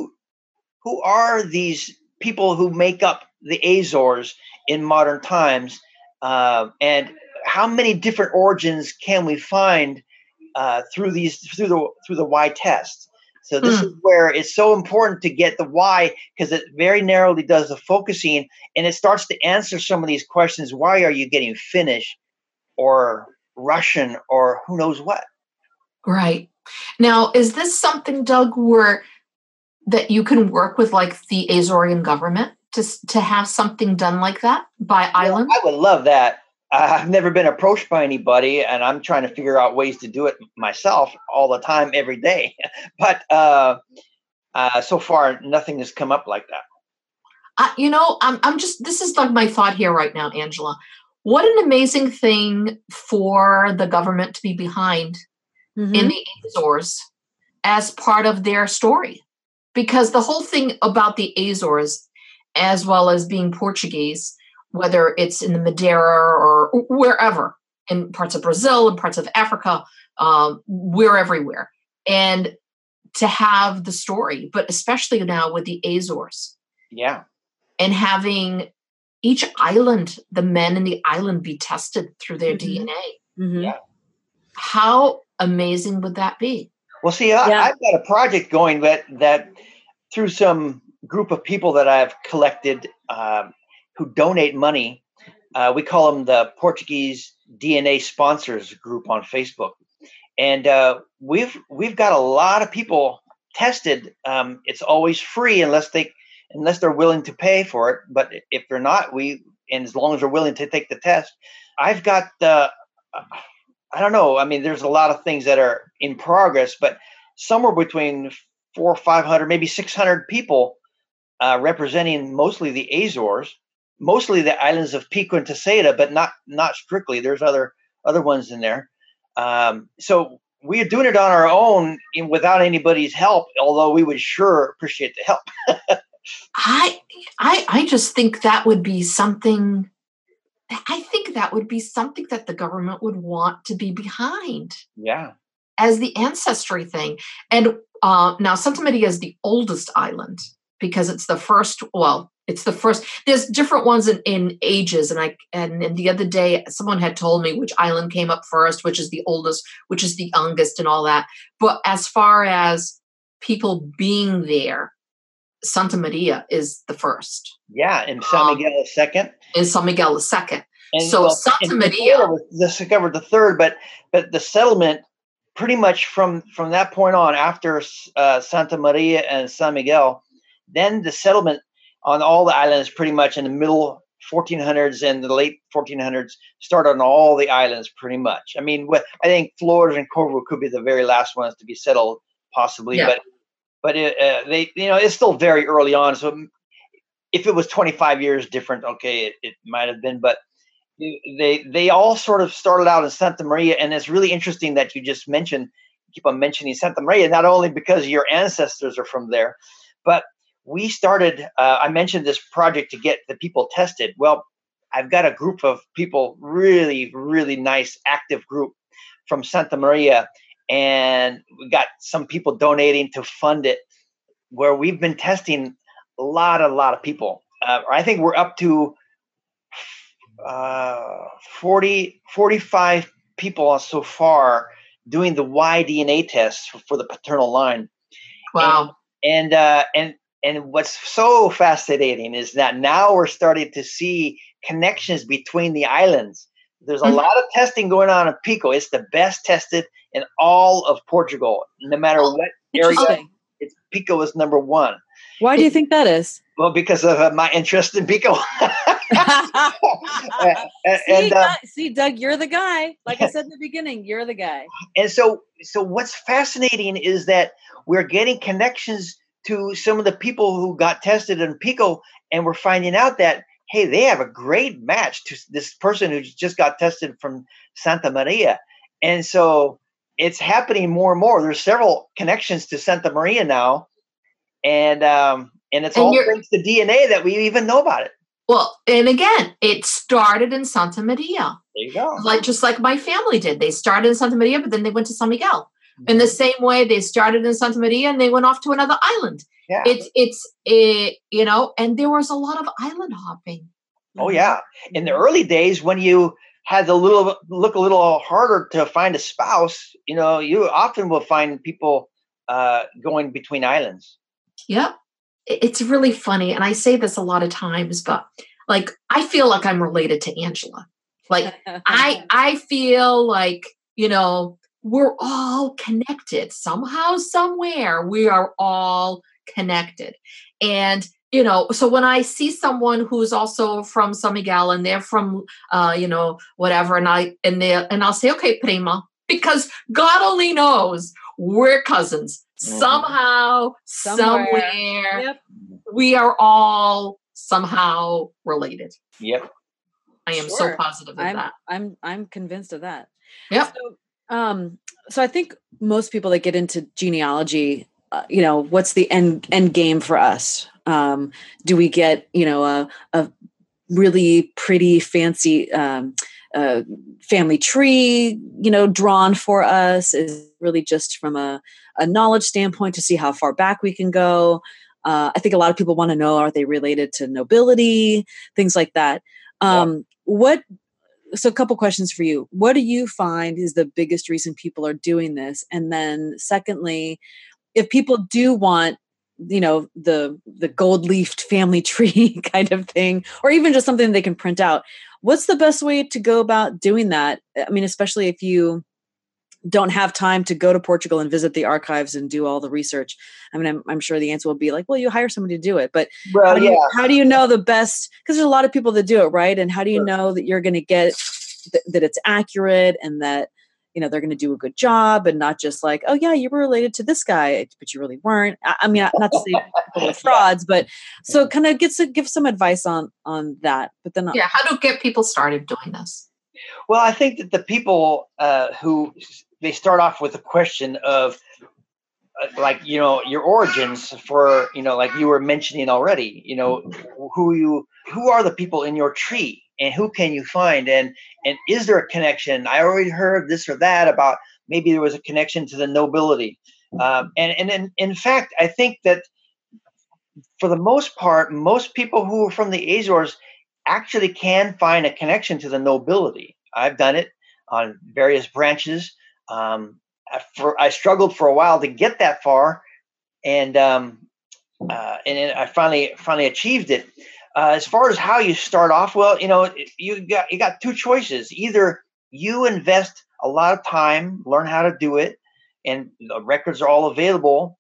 who are these people who make up the Azores in modern times uh, and how many different origins can we find uh, through these through the through the Y test so this Hmm. is where it's so important to get the why because it very narrowly does the focusing and it starts to answer some of these questions. Why are you getting Finnish or Russian or who knows what? Right. Now, is this something, Doug, where that you can work with like the Azorean government to to have something done like that by island? I would love that. I've never been approached by anybody, and I'm trying to figure out ways to do it myself all the time, every day. [laughs] But uh, uh, so far, nothing has come up like that. I, you know, I'm I'm just this is like my thought here right now, Angela. What an amazing thing for the government to be behind Mhm. in the Azores as part of their story. Because the whole thing about the Azores, as well as being Portuguese, whether it's in the Madeira or wherever, in parts of Brazil and parts of Africa, um, we're everywhere. And to have the story, but especially now with the Azores. Yeah. and having each island, the men in the island, be tested through their Mhm. DNA. Mhm. Yeah. How amazing would that be? Well, see, I, Yeah. I've got a project going that that through some group of people that I've collected um, who donate money. Uh, we call them the Portuguese DNA sponsors group on Facebook, and uh, we've we've got a lot of people tested. Um, it's always free unless they unless they're willing to pay for it. But if they're not, we and as long as they're willing to take the test, I've got the. I don't know. I mean, there's a lot of things that are in progress, but somewhere between four or five hundred, maybe six hundred people uh, representing mostly the Azores, mostly the islands of Pico and Terceira, but not not strictly. There's other other ones in there. Um, so we are doing it on our own in, without anybody's help. Although we would sure appreciate the help. [laughs] I I I just think that would be something I think that would be something that the government would want to be behind yeah. as the ancestry thing. And uh, now Santa Maria is the oldest island because it's the first. Well, it's the first. There's different ones in, in ages, and I and, and the other day someone had told me which island came up first, which is the oldest, which is the youngest, and all that. But as far as people being there, Santa Maria is the first, Yeah, and San Um, Miguel is second. and San Miguel the second. And So Santa and Maria- was discovered the third, but but the settlement pretty much from from that point on, after uh, Santa Maria and San Miguel, then the settlement on all the islands, pretty much in the middle 1400s and the late 1400s, started on all the islands, pretty much. I mean, I think Florida and Corvo could be the very last ones to be settled, possibly, Yeah. but but it, uh, they you know it's still very early on, so if it was 25 years different, okay, it, it might have been, but they they all sort of started out in Santa Maria, and it's really interesting that you just mentioned keep on mentioning Santa Maria, not only because your ancestors are from there, but we started. Uh, I mentioned this project to get the people tested. Well, I've got a group of people, really, really nice, active group from Santa Maria, and we got some people donating to fund it, where we've been testing a lot, a lot of people. Uh, I think we're up to uh, 40, 45 people so far doing the Y DNA test for the paternal line. Wow. And uh, and and what's so fascinating is that now we're starting to see connections between the islands. There's a Mhm. lot of testing going on in Pico. It's the best tested in all of Portugal, no matter Oh, what area. It's Pico is number one. Why do you think that is? Well, because of uh, my interest in Pico. [laughs] see, and, uh, Doug- see, Doug, you're the guy. Like I [laughs] said in the beginning, you're the guy. and so so what's fascinating is that we're getting connections to some of the people who got tested in pico and we're finding out that hey they have a great match to this person who just got tested from santa maria and so it's happening more and more there's several connections to santa maria now and um and it's And all thanks to dna that we even know about it Well, and again, it started in Santa Maria, there you go like just like my family did. They started in Santa Maria, but then they went to San Miguel. In the same way, they started in Santa Maria and they went off to another island. yeah It's it's it, you know, and there was a lot of island hopping. Oh yeah. In the early days when you had a little look a little harder to find a spouse, you know, you often will find people uh, going between islands. Yep. It's really funny. And I say this a lot of times, but like I feel like I'm related to Angela. Like I [laughs] I feel like, you know, we're all connected somehow somewhere. We are all connected. And you know, so when I see someone who's also from San Miguel and they're from uh, you know, whatever, and I and they and I'll say, okay, prima, because God only knows we're cousins. Mhm. Somehow, Somewhere. somewhere, Yep. we are all somehow related. Yep. I am so positive of I'm that. I'm I'm convinced of that. Yep. So, um, so I think most people that get into genealogy, uh, you know, what's the end end game for us? Um, do we get you know a a really pretty fancy um, uh, family tree, you know, drawn for us? Is really just from a a knowledge standpoint to see how far back we can go? Uh, I think a lot of people want to know are they related to nobility, things like that. Um, yeah. What? So, a couple questions for you. What do you find is the biggest reason people are doing this? And then, secondly, if people do want you know the the gold leafed family [laughs] tree kind of thing or even just something they can print out what's the best way to go about doing that i mean especially if you don't have time to go to Portugal and visit the archives and do all the research. I mean, I'm, I'm sure the answer will be like, well, you hire somebody to do it. But well, how, do you, how do you know the best? Because there's a lot of people that do it, right? And how do you sure. know that you're going to get th- that it's accurate and that you know they're going to do a good job and not just like, oh yeah, you were related to this guy, but you really weren't. I, I mean, not to say [laughs] people are [laughs] frauds, but so kind of get to give some advice on on that. But then, yeah, how to get people started doing this. Well, I think that the people uh, who they start off with a question of uh, like you know your origins for you know like you were mentioning already you know who you who are the people in your tree and who can you find? And and is there a connection? I already heard this or that about maybe there was a connection to the nobility. Um, and and in, in fact i think that for the most part most people who are from the azores actually can find a connection to the nobility. I've done it on various branches. Um, for, I struggled for a while to get that far, and um, uh, and I finally finally achieved it. Uh, as far as how you start off, well, you know, you got you got two choices. Either you invest a lot of time, learn how to do it, and the records are all available,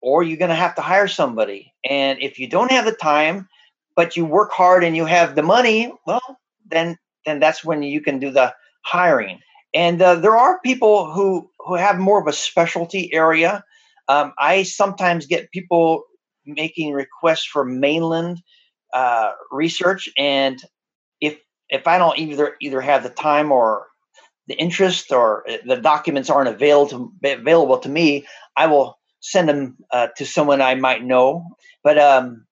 or you're going to have to hire somebody. And if you don't have the time, but you work hard and you have the money, well, then then that's when you can do the hiring. And uh, there are people who who have more of a specialty area. Um, I sometimes get people making requests for mainland uh, research, and if if I don't either either have the time or the interest or uh, the documents aren't available to, available to me, I will send them uh, to someone I might know. But um,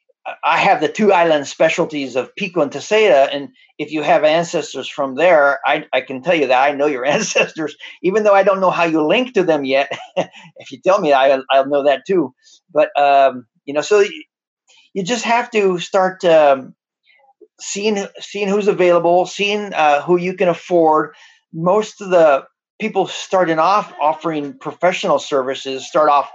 I have the two island specialties of Pico and Terceira, and if you have ancestors from there, I, I can tell you that I know your [laughs] ancestors, even though I don't know how you link to them yet. [laughs] if you tell me, I, I'll know that too. But um, you know, so you just have to start um, seeing seeing who's available, seeing uh, who you can afford. Most of the people starting off offering professional services start off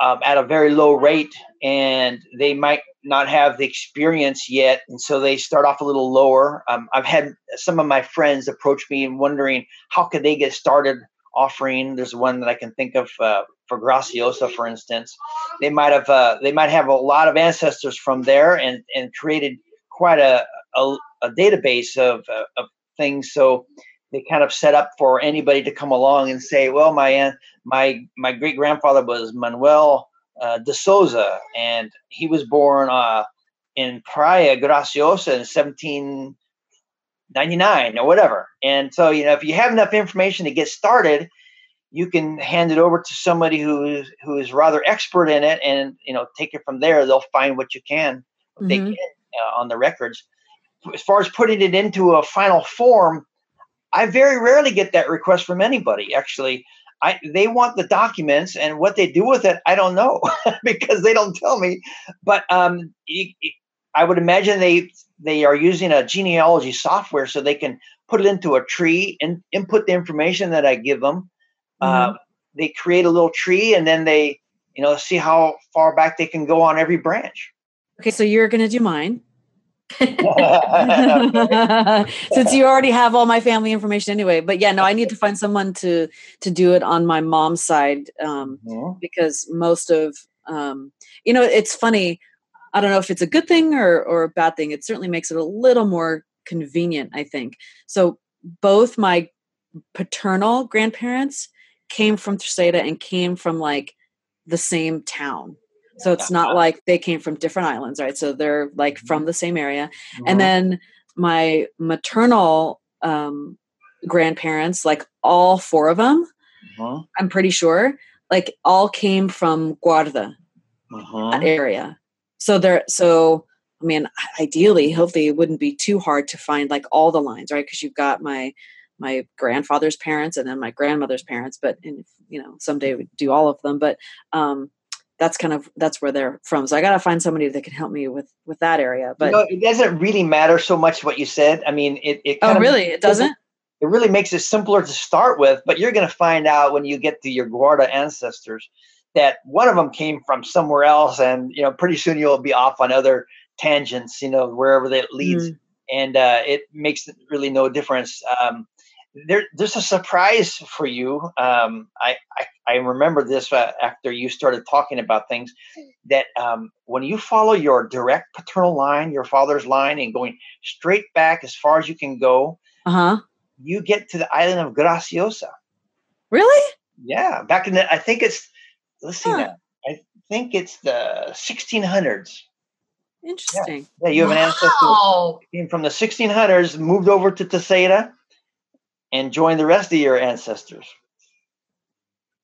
um, at a very low rate, and they might not have the experience yet, and so they start off a little lower. Um, I've had some of my friends approach me and wondering how could they get started offering. There's one that I can think of uh, for Graciosa, for instance. They might have uh, they might have a lot of ancestors from there and and created quite a a, a database of uh, of things. So they kind of set up for anybody to come along and say, well, my my my great grandfather was Manuel uh, de Souza, and he was born uh, in Praia Graciosa in 1799 or whatever. And so, you know, if you have enough information to get started, you can hand it over to somebody who is who is rather expert in it, and you know, take it from there. They'll find what you can, what mm-hmm. they can uh, on the records. As far as putting it into a final form, I very rarely get that request from anybody. Actually, I, they want the documents and what they do with it, I don't know [laughs] because they don't tell me. But um, I would imagine they they are using a genealogy software so they can put it into a tree and input the information that I give them. Mm-hmm. Uh, they create a little tree and then they you know see how far back they can go on every branch. Okay, so you're going to do mine. [laughs] [laughs] Since you already have all my family information anyway. But yeah, no, I need to find someone to to do it on my mom's side um, mm-hmm. because most of um, you know it's funny. I don't know if it's a good thing or or a bad thing. It certainly makes it a little more convenient. I think so. Both my paternal grandparents came from Terceira and came from like the same town. So it's not like they came from different islands, right? So they're like mm-hmm. from the same area. Mm-hmm. And then my maternal um, grandparents, like all four of them, mm-hmm. I'm pretty sure, like all came from Guarda that area. So they're so I mean, ideally, hopefully, it wouldn't be too hard to find like all the lines, right? Because you've got my my grandfather's parents and then my grandmother's parents, but and you know someday we do all of them. But um, that's kind of that's where they're from. So I got to find somebody that can help me with with that area. But you know, it doesn't really matter so much what you said. I mean, it it oh of really? It doesn't. it really makes it simpler to start with, but you're going to find out when you get to your Guarda ancestors that one of them came from somewhere else, and you know, pretty soon you'll be off on other tangents, you know, wherever that leads, Mm. and uh, it makes really no difference. Um, there, there's a surprise for you. Um, I, I, I remember this uh, after you started talking about things that um, when you follow your direct paternal line, your father's line, and going straight back as far as you can go, Uh huh. you get to the island of Graciosa. Really? Yeah, back in the, I think it's, let's see Huh. now. I think it's the 1600s. Interesting. Yeah, you have an ancestor who came from the 1600s, moved over to Terceira, and joined the rest of your ancestors.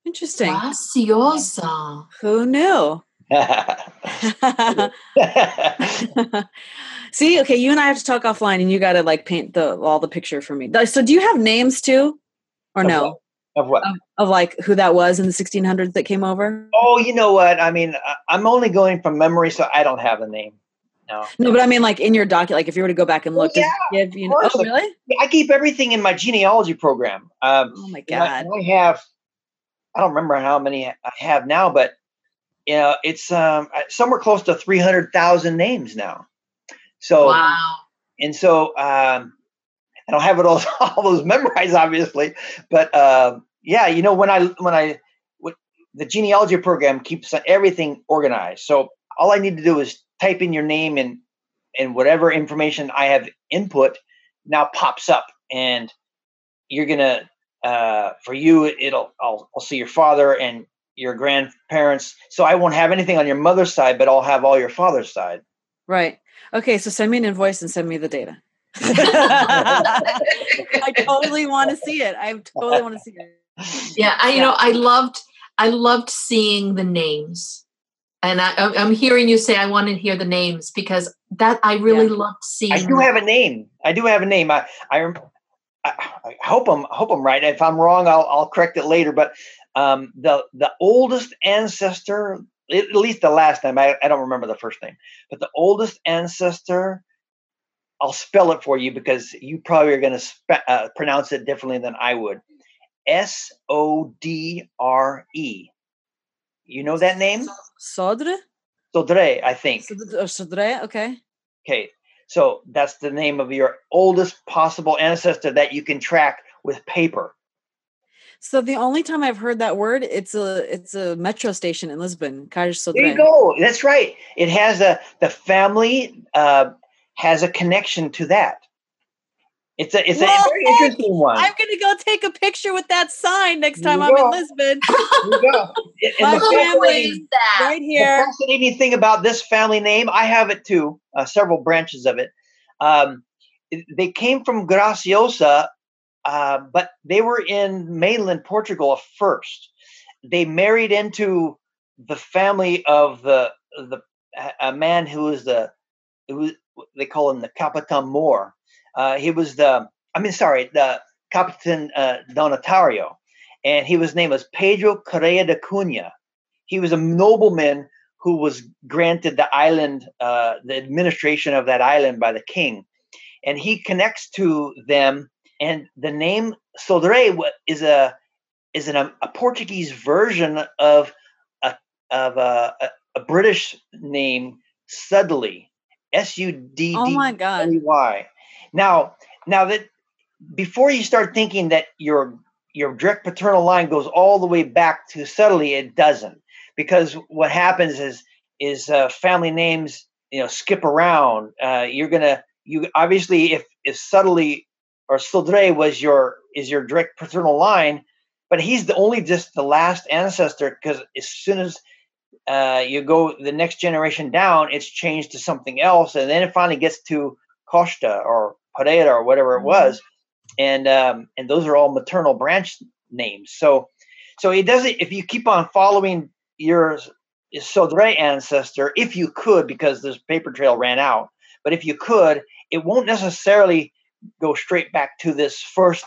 Interesting. Graciosa. Who knew? [laughs] [laughs] See, okay, you and I have to talk offline, and you got to like paint the all the picture for me. So, do you have names too, or Of no, of what? of, of like who that was in the 1600s that came over? Oh, you know what? I mean, I'm only going from memory, so I don't have a name. No. No, but I mean, like in your document, like if you were to go back and Oh, look, yeah, give you course. oh, really? I keep everything in my genealogy program. Um, Oh my and I, god! I have, I don't remember how many I have now, but you know, it's um, somewhere close to 300,000 names now. So, Wow. and so um, I don't have it all, [laughs] all those memorized, obviously, but um, yeah, you know, when I when I what, the genealogy program keeps everything organized, so all I need to do is type in your name and and whatever information I have input now pops up, and you're gonna uh, for you it'll I'll, I'll see your father and your grandparents, so I won't have anything on your mother's side, but I'll have all your father's side. Right. Okay, so send me an invoice and send me the data. [laughs] [laughs] I totally want to see it. I totally want to see it. Yeah, I, you know, I loved, I loved seeing the names, and I, I'm- I'm hearing you say I want to hear the names because that I really Yeah. loved seeing. I do have a name. I do have a name. I I, I, I hope I'm hope I'm right. If I'm wrong, I'll I'll correct it later. But um, the the oldest ancestor, at at least the last name, I, I don't remember the first name, but the oldest ancestor, I'll spell it for you because you probably are going to spe- uh, pronounce it differently than I would. S O D R E. You know that name? Sodre? Sodre, I think. Sodre, oh, Okay. Okay, so that's the name of your oldest possible ancestor that you can track with paper. So the only time I've heard that word, it's a it's a metro station in Lisbon. Cais There you go. That's right. It has a the family uh, has a connection to that. It's a it's a Whoa! very interesting one. I'm gonna go take a picture with that sign next time I'm in Lisbon. [laughs] There you go. [laughs] My the family- is right the here. fascinating thing about this family name, I have it too. Uh, several branches of it. Um, it- they came from Graciosa, uh, but they were in mainland Portugal first. They married into the family of the the a- a man who was the who they call him the Capitan Mor. Uh, he was the I mean sorry the Capitan uh, Donatario, and he was named as Pedro Correa de Cunha. He was a nobleman who was granted the island, uh, the administration of that island by the king, and he connects to them. And the name Sodré is a is an, a Portuguese version of a of a, a, a British name Sudley, S U D Oh my god. E Y. Now, now that before you start thinking that your your direct paternal line goes all the way back to Sudley, it doesn't, because what happens is is uh, family names you know skip around. Uh, you're gonna you obviously if if Sudley or Sodre was your is your direct paternal line, but he's the only just the last ancestor because as soon as uh, you go the next generation down, it's changed to something else, and then it finally gets to Costa or Pereira or whatever it Mhm. was, and um, and those are all maternal branch names. So so it doesn't if you keep on following your Sodre ancestor, if you could, because this paper trail ran out, but if you could, it won't necessarily go straight back to this first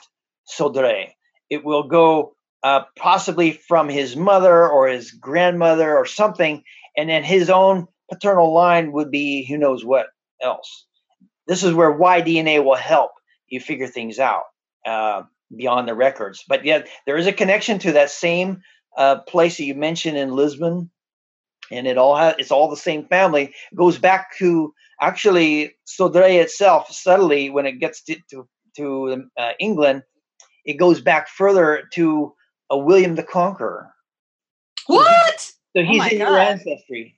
Sodre. It will go uh, possibly from his mother or his grandmother or something, and then his own paternal line would be who knows what else. This is where Y DNA will help you figure things out uh, beyond the records. But yet, there is a connection to that same uh, place that you mentioned in Lisbon, and it all has it's all the same family. It goes back to actually Sodré itself. Sudley, when it gets to to, to uh, England, it goes back further to a William the Conqueror. What? So Oh he's my in your God. ancestry.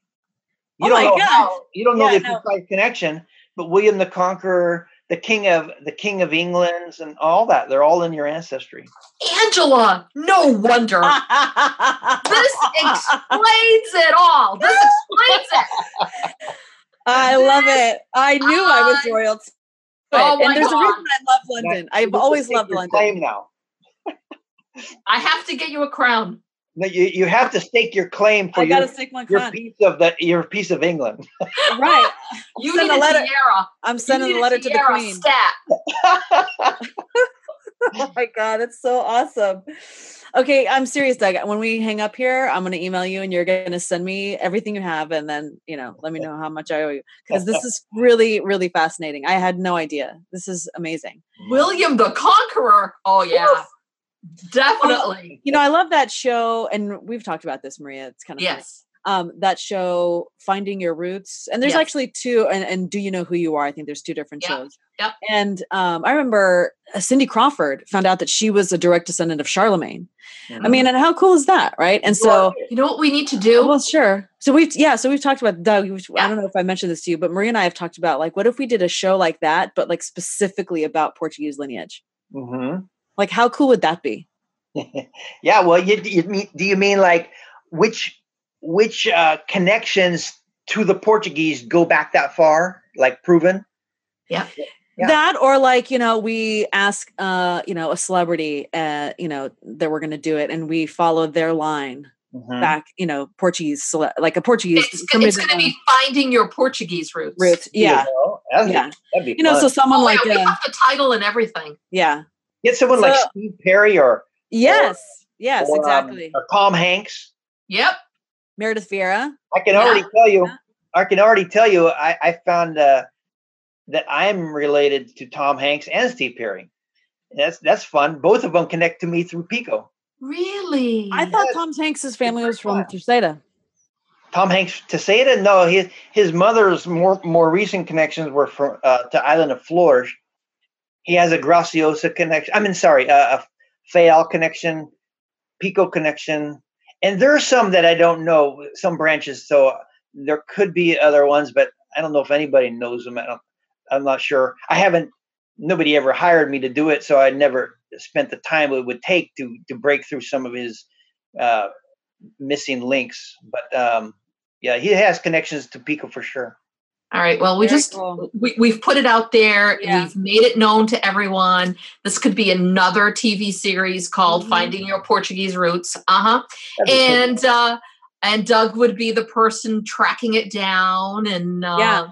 You Oh don't my know God. how, you don't know Yeah, the no. precise connection, but William the Conqueror, the king of the king of England, and all that, they're all in your ancestry. Angela, no wonder. This explains it all. This explains it. I love it. I knew I was I- royalty. Oh my and there's a God. reason I love London. Now, I've you get to always loved London. Claim now. I have to get you a crown. No, you, you have to stake your claim for I your, gotta stick my your piece of the your piece of England. [laughs] Right. [laughs] You Send a a letter- tiara. I'm sending need a a letter to the queen. Stat. [laughs] Oh my god, it's so awesome. Okay, I'm serious, Doug. When we hang up here, I'm gonna email you and you're gonna send me everything you have and then, you know, let me know how much I owe you. Because this is really, really fascinating. I had no idea. This is amazing. William the Conqueror. Oh yeah. Definitely. You know, I love that show, and we've talked about this, Maria. It's kind of funny. Yes. um that show finding your roots and there's Yes. actually two and, and do you know who you are i think there's two different Yep, shows yep. and um i remember uh, cindy crawford found out that she was a direct descendant of charlemagne i mean and how cool is that right and so you know what we need to do? well sure so we've yeah so we've talked about doug which, i don't know if i mentioned this to you but maria and i have talked about like what if we did a show like that but like specifically about portuguese lineage hmm like how cool would that be [laughs] yeah, well, you, you mean, do you mean like which which uh, connections to the Portuguese go back that far, like proven? Yeah. that or like you know we ask uh you know a celebrity uh you know that we're going to do it and we follow their line Mhm. back you know portuguese cele- like a portuguese It's, somebody it's going to be finding your Portuguese roots. roots yeah Well, that'd be- yeah that'd be you know so someone Oh, like yeah, we uh, have the title and everything. yeah get someone like Steve Perry or yes yes or, um, exactly or Tom Hanks. Yep. meredith vieira I can Yeah. already tell you. Yeah. I can already tell you. I, I found uh, that I'm related to Tom Hanks and Steve Perry. That's that's fun. Both of them connect to me through Pico. Really? i thought Yes. tom hanks's family was from fun. Terceira. Tom Hanks to say it, no, his his mother's more more recent connections were from uh, to Island of Flores. He has a Graciosa connection. I mean, sorry, uh, a Fayal connection, Pico connection, and there are some that I don't know. Some branches, so there could be other ones, but I don't know if anybody knows them. I I'm not sure. I haven't. Nobody ever hired me to do it, so I never spent the time it would take to to break through some of his uh, missing links. But um, yeah, he has connections to Pico for sure. All right. Well, we Very just cool. we, we've put it out there. Yeah. We've made it known to everyone. This could be another TV series called Mhm. Finding Your Portuguese Roots. Uh huh. That'd cool. And uh, and Doug would be the person tracking it down. And uh, Yeah.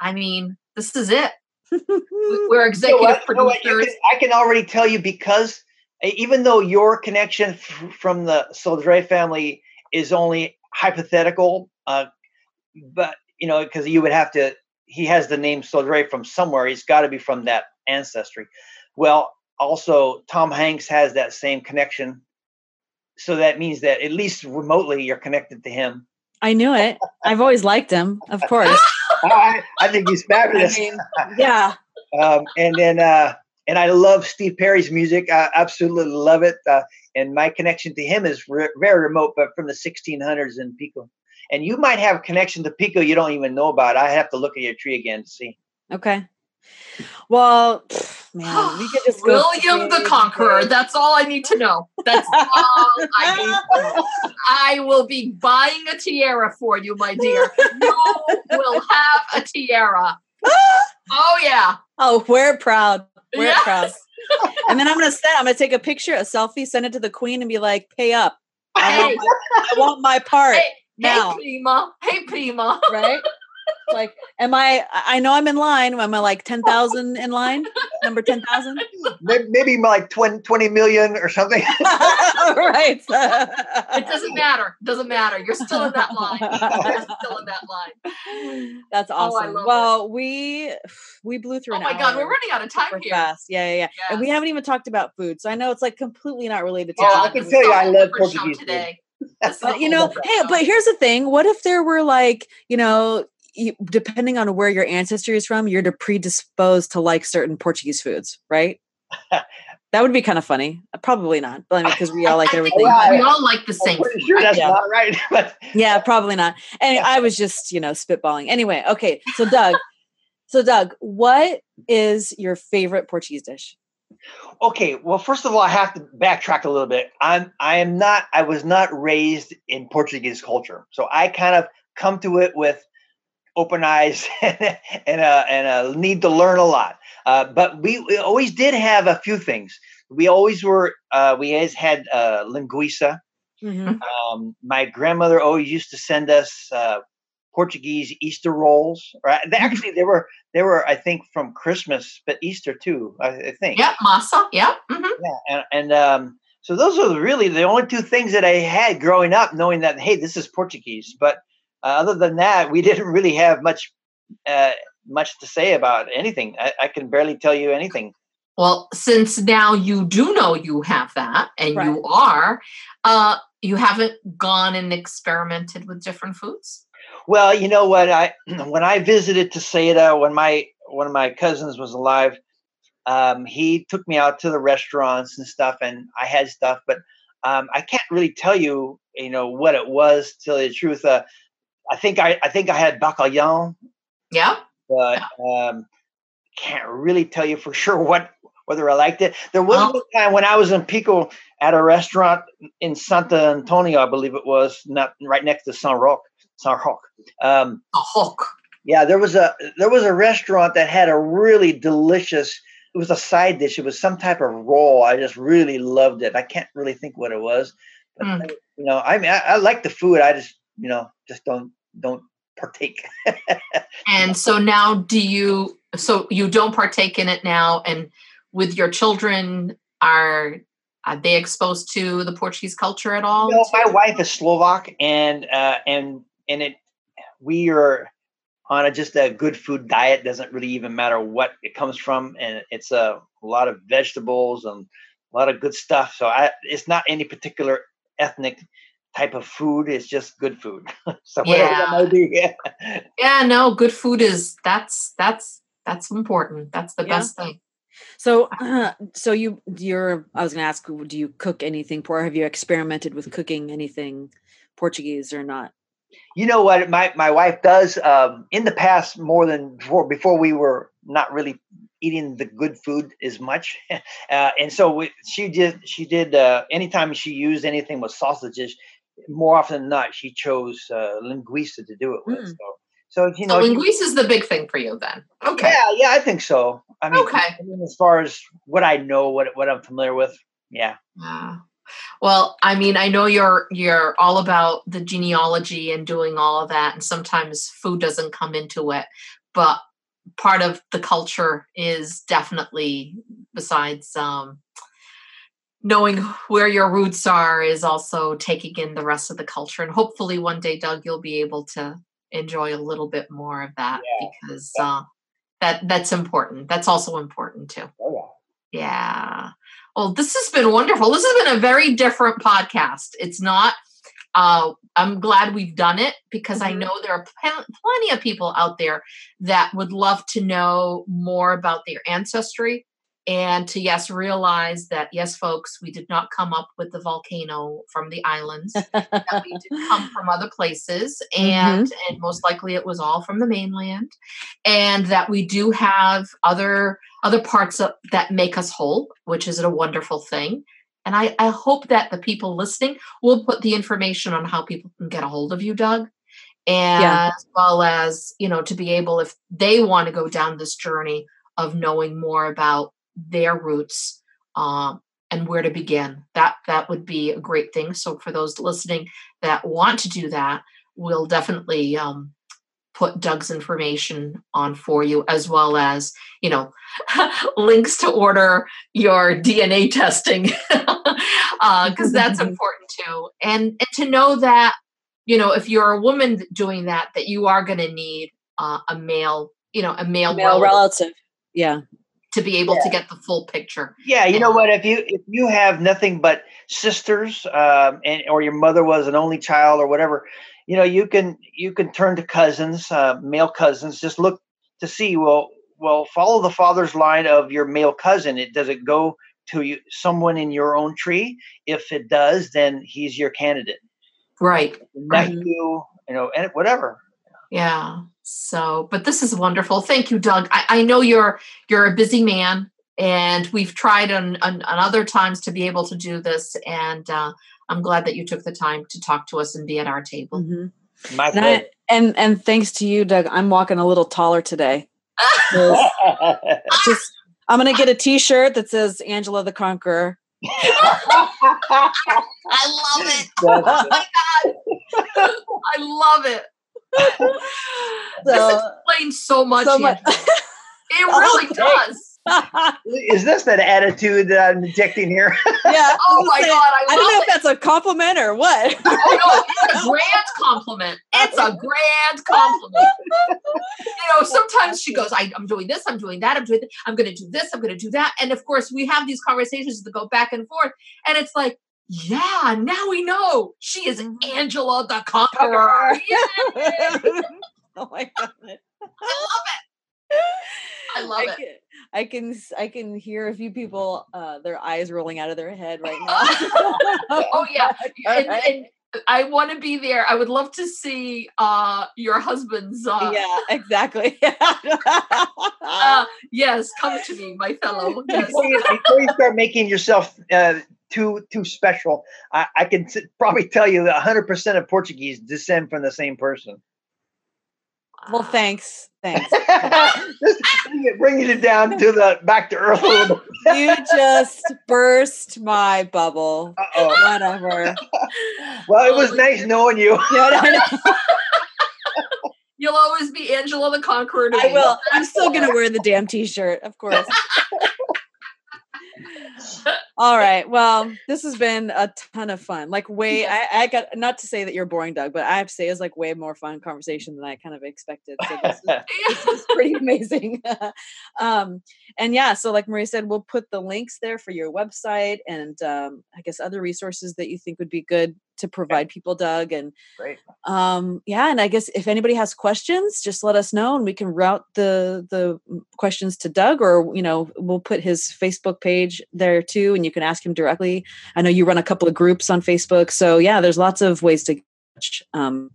I mean, this is it. We- [laughs] We're know executive? You know what? You producers. can- I can already tell you because even though your connection f- from the Sodre family is only hypothetical, uh, but you know, because you would have to, he has the name Sodre from somewhere. He's got to be from that ancestry. Well, also Tom Hanks has that same connection, so that means that at least remotely you're connected to him. i knew it i've always liked him of [laughs] course I, I think he's I fabulous. mean, yeah [laughs] um, and then uh, and I love Steve Perry's music. I absolutely love it. Uh, and my connection to him is re- very remote, but from the 1600s in Pico. And you might have a connection to Pico you don't even know about. I have to look at your tree again to see. okay well man [sighs] we could just go William the days and Conqueror. That's all I need to know. That's [laughs] all I need to know. I will be buying a tiara for you, my dear. You will have a tiara. [gasps] Oh yeah. oh we're proud we're Yes. proud and then i'm gonna send i'm gonna take a picture a selfie send it to the queen and be like pay up i Hey, want my, I want my part hey, now hey, Prima. Hey, Prima. right [laughs] like, am I? I know I'm in line. Am I like ten thousand in line? Number ten thousand? Maybe, maybe like 20, 20 million or something. [laughs] right. It doesn't matter. It Doesn't matter. You're still in that line. You're still in that line. That's Oh, I awesome. love it. well, we we blew through Oh an my God, we're running out of time here. fast. Yeah, yeah, yeah. And we haven't even talked about food, so I know it's like completely not related to. Oh, I can tell you is a I whole love different show Portuguese food. today. This But you know, hey, but here's the thing: what if there were like, you know, depending on where your ancestry is from, you're predisposed to like certain Portuguese foods, right? [laughs] that would be kind of funny. Uh, Probably not, but I mean, because we all like [laughs] everything. Yeah, we all like the same pretty food. sure that's Yeah. not right. [laughs] But Yeah, probably not. And Yeah. I was just, you know, spitballing. Anyway, okay. So Doug, so Doug, what is your favorite Portuguese dish? Okay, well, first of all, I have to backtrack a little bit. I'm I am not I was not raised in Portuguese culture, so I kind of come to it with open eyes [laughs] and a, and a need to learn a lot. Uh, but we, we always did have a few things. We always were uh, we always had uh, linguiça. Mhm. Um, my grandmother always used to send us uh, Portuguese Easter rolls. Right? They, actually, they were they were I think from Christmas, but Easter too. I, I think. Yep, masa. Yep. hmm Yeah, and, and um, so those are really the only two things that I had growing up, knowing that hey, this is Portuguese. But uh, other than that, we [laughs] didn't really have much uh, much to say about anything. I, I can barely tell you anything. Well, since now you do know you have that and Right. you are, uh, you haven't gone and experimented with different foods? Well, you know what? I [clears throat] when I visited to Terceira, when my one of my cousins was alive, um, he took me out to the restaurants and stuff, and I had stuff, but um, I can't really tell you, you know, what it was. To tell you the truth, uh, I think I I think I had bacalhau, Yeah. but um, can't really tell you for [laughs] sure what whether I liked it. There was one time when I was in Pico at a restaurant in Santa Antonio, I believe it was, not right next to San Roque. Roque. Um, A hook. yeah, there was a there was a restaurant that had a really delicious. It was a side dish. It was some type of roll. I just really loved it. I can't really think what it was, but Mm. you know, I mean, I, I like the food. I just you know just don't don't partake. [laughs] And so now do you so you don't partake in it now and with your children are are they exposed to the Portuguese culture at all? You know, my wife is Slovak, and uh, and and it we are on a just a good food diet. Doesn't really even matter what it comes from, and it's a, a lot of vegetables and a lot of good stuff. So I, it's not any particular ethnic type of food. It's just good food. [laughs] so whatever that Yeah. might be. Yeah. Yeah, no, good food is that's that's that's important. That's the Yeah. best thing. So, [clears throat] so you, you're. I was going to ask, do you cook anything? Or have you experimented with cooking anything Portuguese or not? You know what? My my wife does um, in the past more than before. Before we were not really eating the good food as much, [laughs] uh, and so we, she did. She did. Uh, anytime she used anything with sausages, more often than not, she chose uh, linguiça to do it with. Mm. So, so you know, she- linguiça is the big thing for you then. Okay. yeah, yeah, I think so. I mean, Okay. I mean, as far as what I know, what what I'm familiar with, yeah. Yeah. Well, I mean, I know you're you're all about the genealogy and doing all of that, and sometimes food doesn't come into it, but part of the culture is definitely besides um knowing where your roots are is also taking in the rest of the culture and hopefully one day doug you'll be able to enjoy a little bit more of that Yeah. because uh that that's important that's also important too yeah. Well, this has been wonderful. This has been a very different podcast. It's not, uh, I'm glad we've done it because I Mhm. know there are pl- plenty of people out there that would love to know more about their ancestry and to, yes, realize that, yes, folks, we did not come up with the volcano from the islands [laughs] that we did come from other places and and most likely it was all from the mainland and that we do have other other parts of, that make us whole which is a wonderful thing and I, I hope that the people listening will put the information on how people can get a hold of you doug and Yeah. as well as you know to be able if they want to go down this journey of knowing more about their roots um, and where to begin that that would be a great thing so for those listening that want to do that we'll definitely um, put Doug's information on for you, as well as, you know, [laughs] links to order your DNA testing, because [laughs] uh, that's [laughs] important too. And, and to know that, you know, if you're a woman doing that, that you are going to need uh, a male, you know, a male, male relative. relative. Yeah to be able yeah. to get the full picture. Yeah, you know what? If you if you have nothing but sisters, um, and or your mother was an only child or whatever, you know you can you can turn to cousins uh, male cousins just look to see well well follow the father's line of your male cousin. It does it go to you, someone in your own tree? If it does then he's your candidate. Right. Nephew you know and whatever. Yeah. So but this is wonderful. Thank you doug. I, I know you're you're a busy man and we've tried on, on, on other times to be able to do this and uh, I'm glad that you took the time to talk to us and be at our table. Mm-hmm. My and, I, and and thanks to you, Doug, I'm walking a little taller today. [laughs] just I'm gonna get a T-shirt that says Angela the Conqueror. [laughs] I love it. [laughs] Oh my god, I love it. So, this explains so much. So much. it really okay. does. Is this that attitude that I'm detecting here? [laughs] [laughs] Yeah. oh my god! I, I don't know it. if that's a compliment or what. [laughs] oh no, it's a grand compliment. It's a grand compliment. you know, sometimes she goes, I, am doing this, I'm doing that, I'm doing, this, I'm going to do this, I'm going to do that, and of course we have these conversations that go back and forth, and it's like, yeah, now we know she is mm-hmm. Angela the Conqueror. oh my god! I love it. I love I it. Can, I can I can hear a few people uh, their eyes rolling out of their head right [laughs] now. oh yeah, [laughs] and, and I want to be there. I would love to see uh, your husband's. Uh, yeah, exactly. uh, [laughs] yes, come to me, my fellow. Yes. Before, you, before, you, start making yourself uh, too too special, I, I can t- probably tell you that 100% of Portuguese descend from the same person. Well, thanks. Thanks. [laughs] just bringing it down to the back to earth a little bit. you just burst my bubble. Uh-oh. Whatever. [laughs] well, it was oh, nice knowing you. [laughs] Yeah, You'll always be Angela the Conqueror. I will. I'm still going to wear the damn t-shirt, of course. All right. Well, this has been a ton of fun. Like way, I, I, got not to say that you're boring, Doug, but I have to say it's like way more fun conversation than I kind of expected. So this is, [laughs] this is pretty amazing. [laughs] um, and yeah, so like Marie said, we'll put the links there for your website and um, I guess other resources that you think would be good to provide people, Doug. And Great. Um, yeah, and I guess if anybody has questions, just let us know and we can route the the questions to Doug or you know, we'll put his Facebook page there too and you can ask him directly. I know you run a couple of groups on Facebook. So yeah, there's lots of ways to um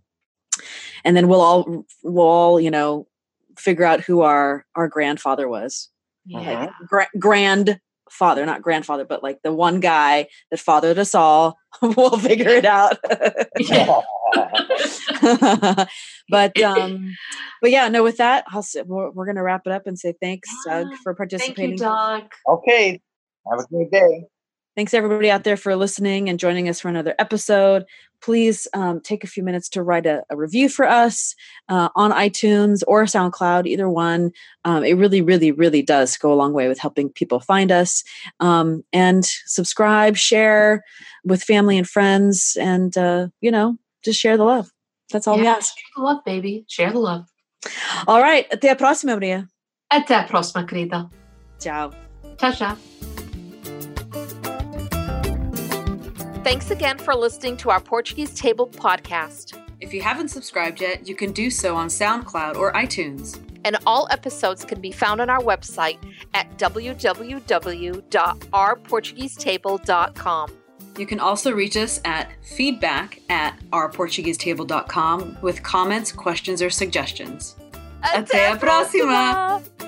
and then we'll all we'll all, you know, figure out who our our grandfather was. Yeah. Like, gra- grand father, not grandfather, but like the one guy that fathered us all. [laughs] we'll figure it out. [laughs] but [laughs] um, but yeah, no. With that, I'll say, we're, we're gonna wrap it up and say thanks, Doug, for participating. Thank you, Doug. Okay, have a great day. Thanks everybody out there for listening and joining us for another episode. Please um, take a few minutes to write a, a review for us uh, on iTunes or SoundCloud, either one. Um, it really, really, really does go a long way with helping people find us. Um, and subscribe, share with family and friends, and uh, you know, just share the love. That's all yeah, we ask. Share the love, baby. Share the love. All right. Até a próxima, Maria. Até a próxima, querida. Ciao. Ciao, ciao. Thanks again for listening to our Portuguese Table podcast. If you haven't subscribed yet, you can do so on SoundCloud or iTunes. And all episodes can be found on our website at www.ourportuguesetable.com. You can also reach us at feedback at ourportuguesetable.com with comments, questions, or suggestions. Até, Até a próxima! próxima!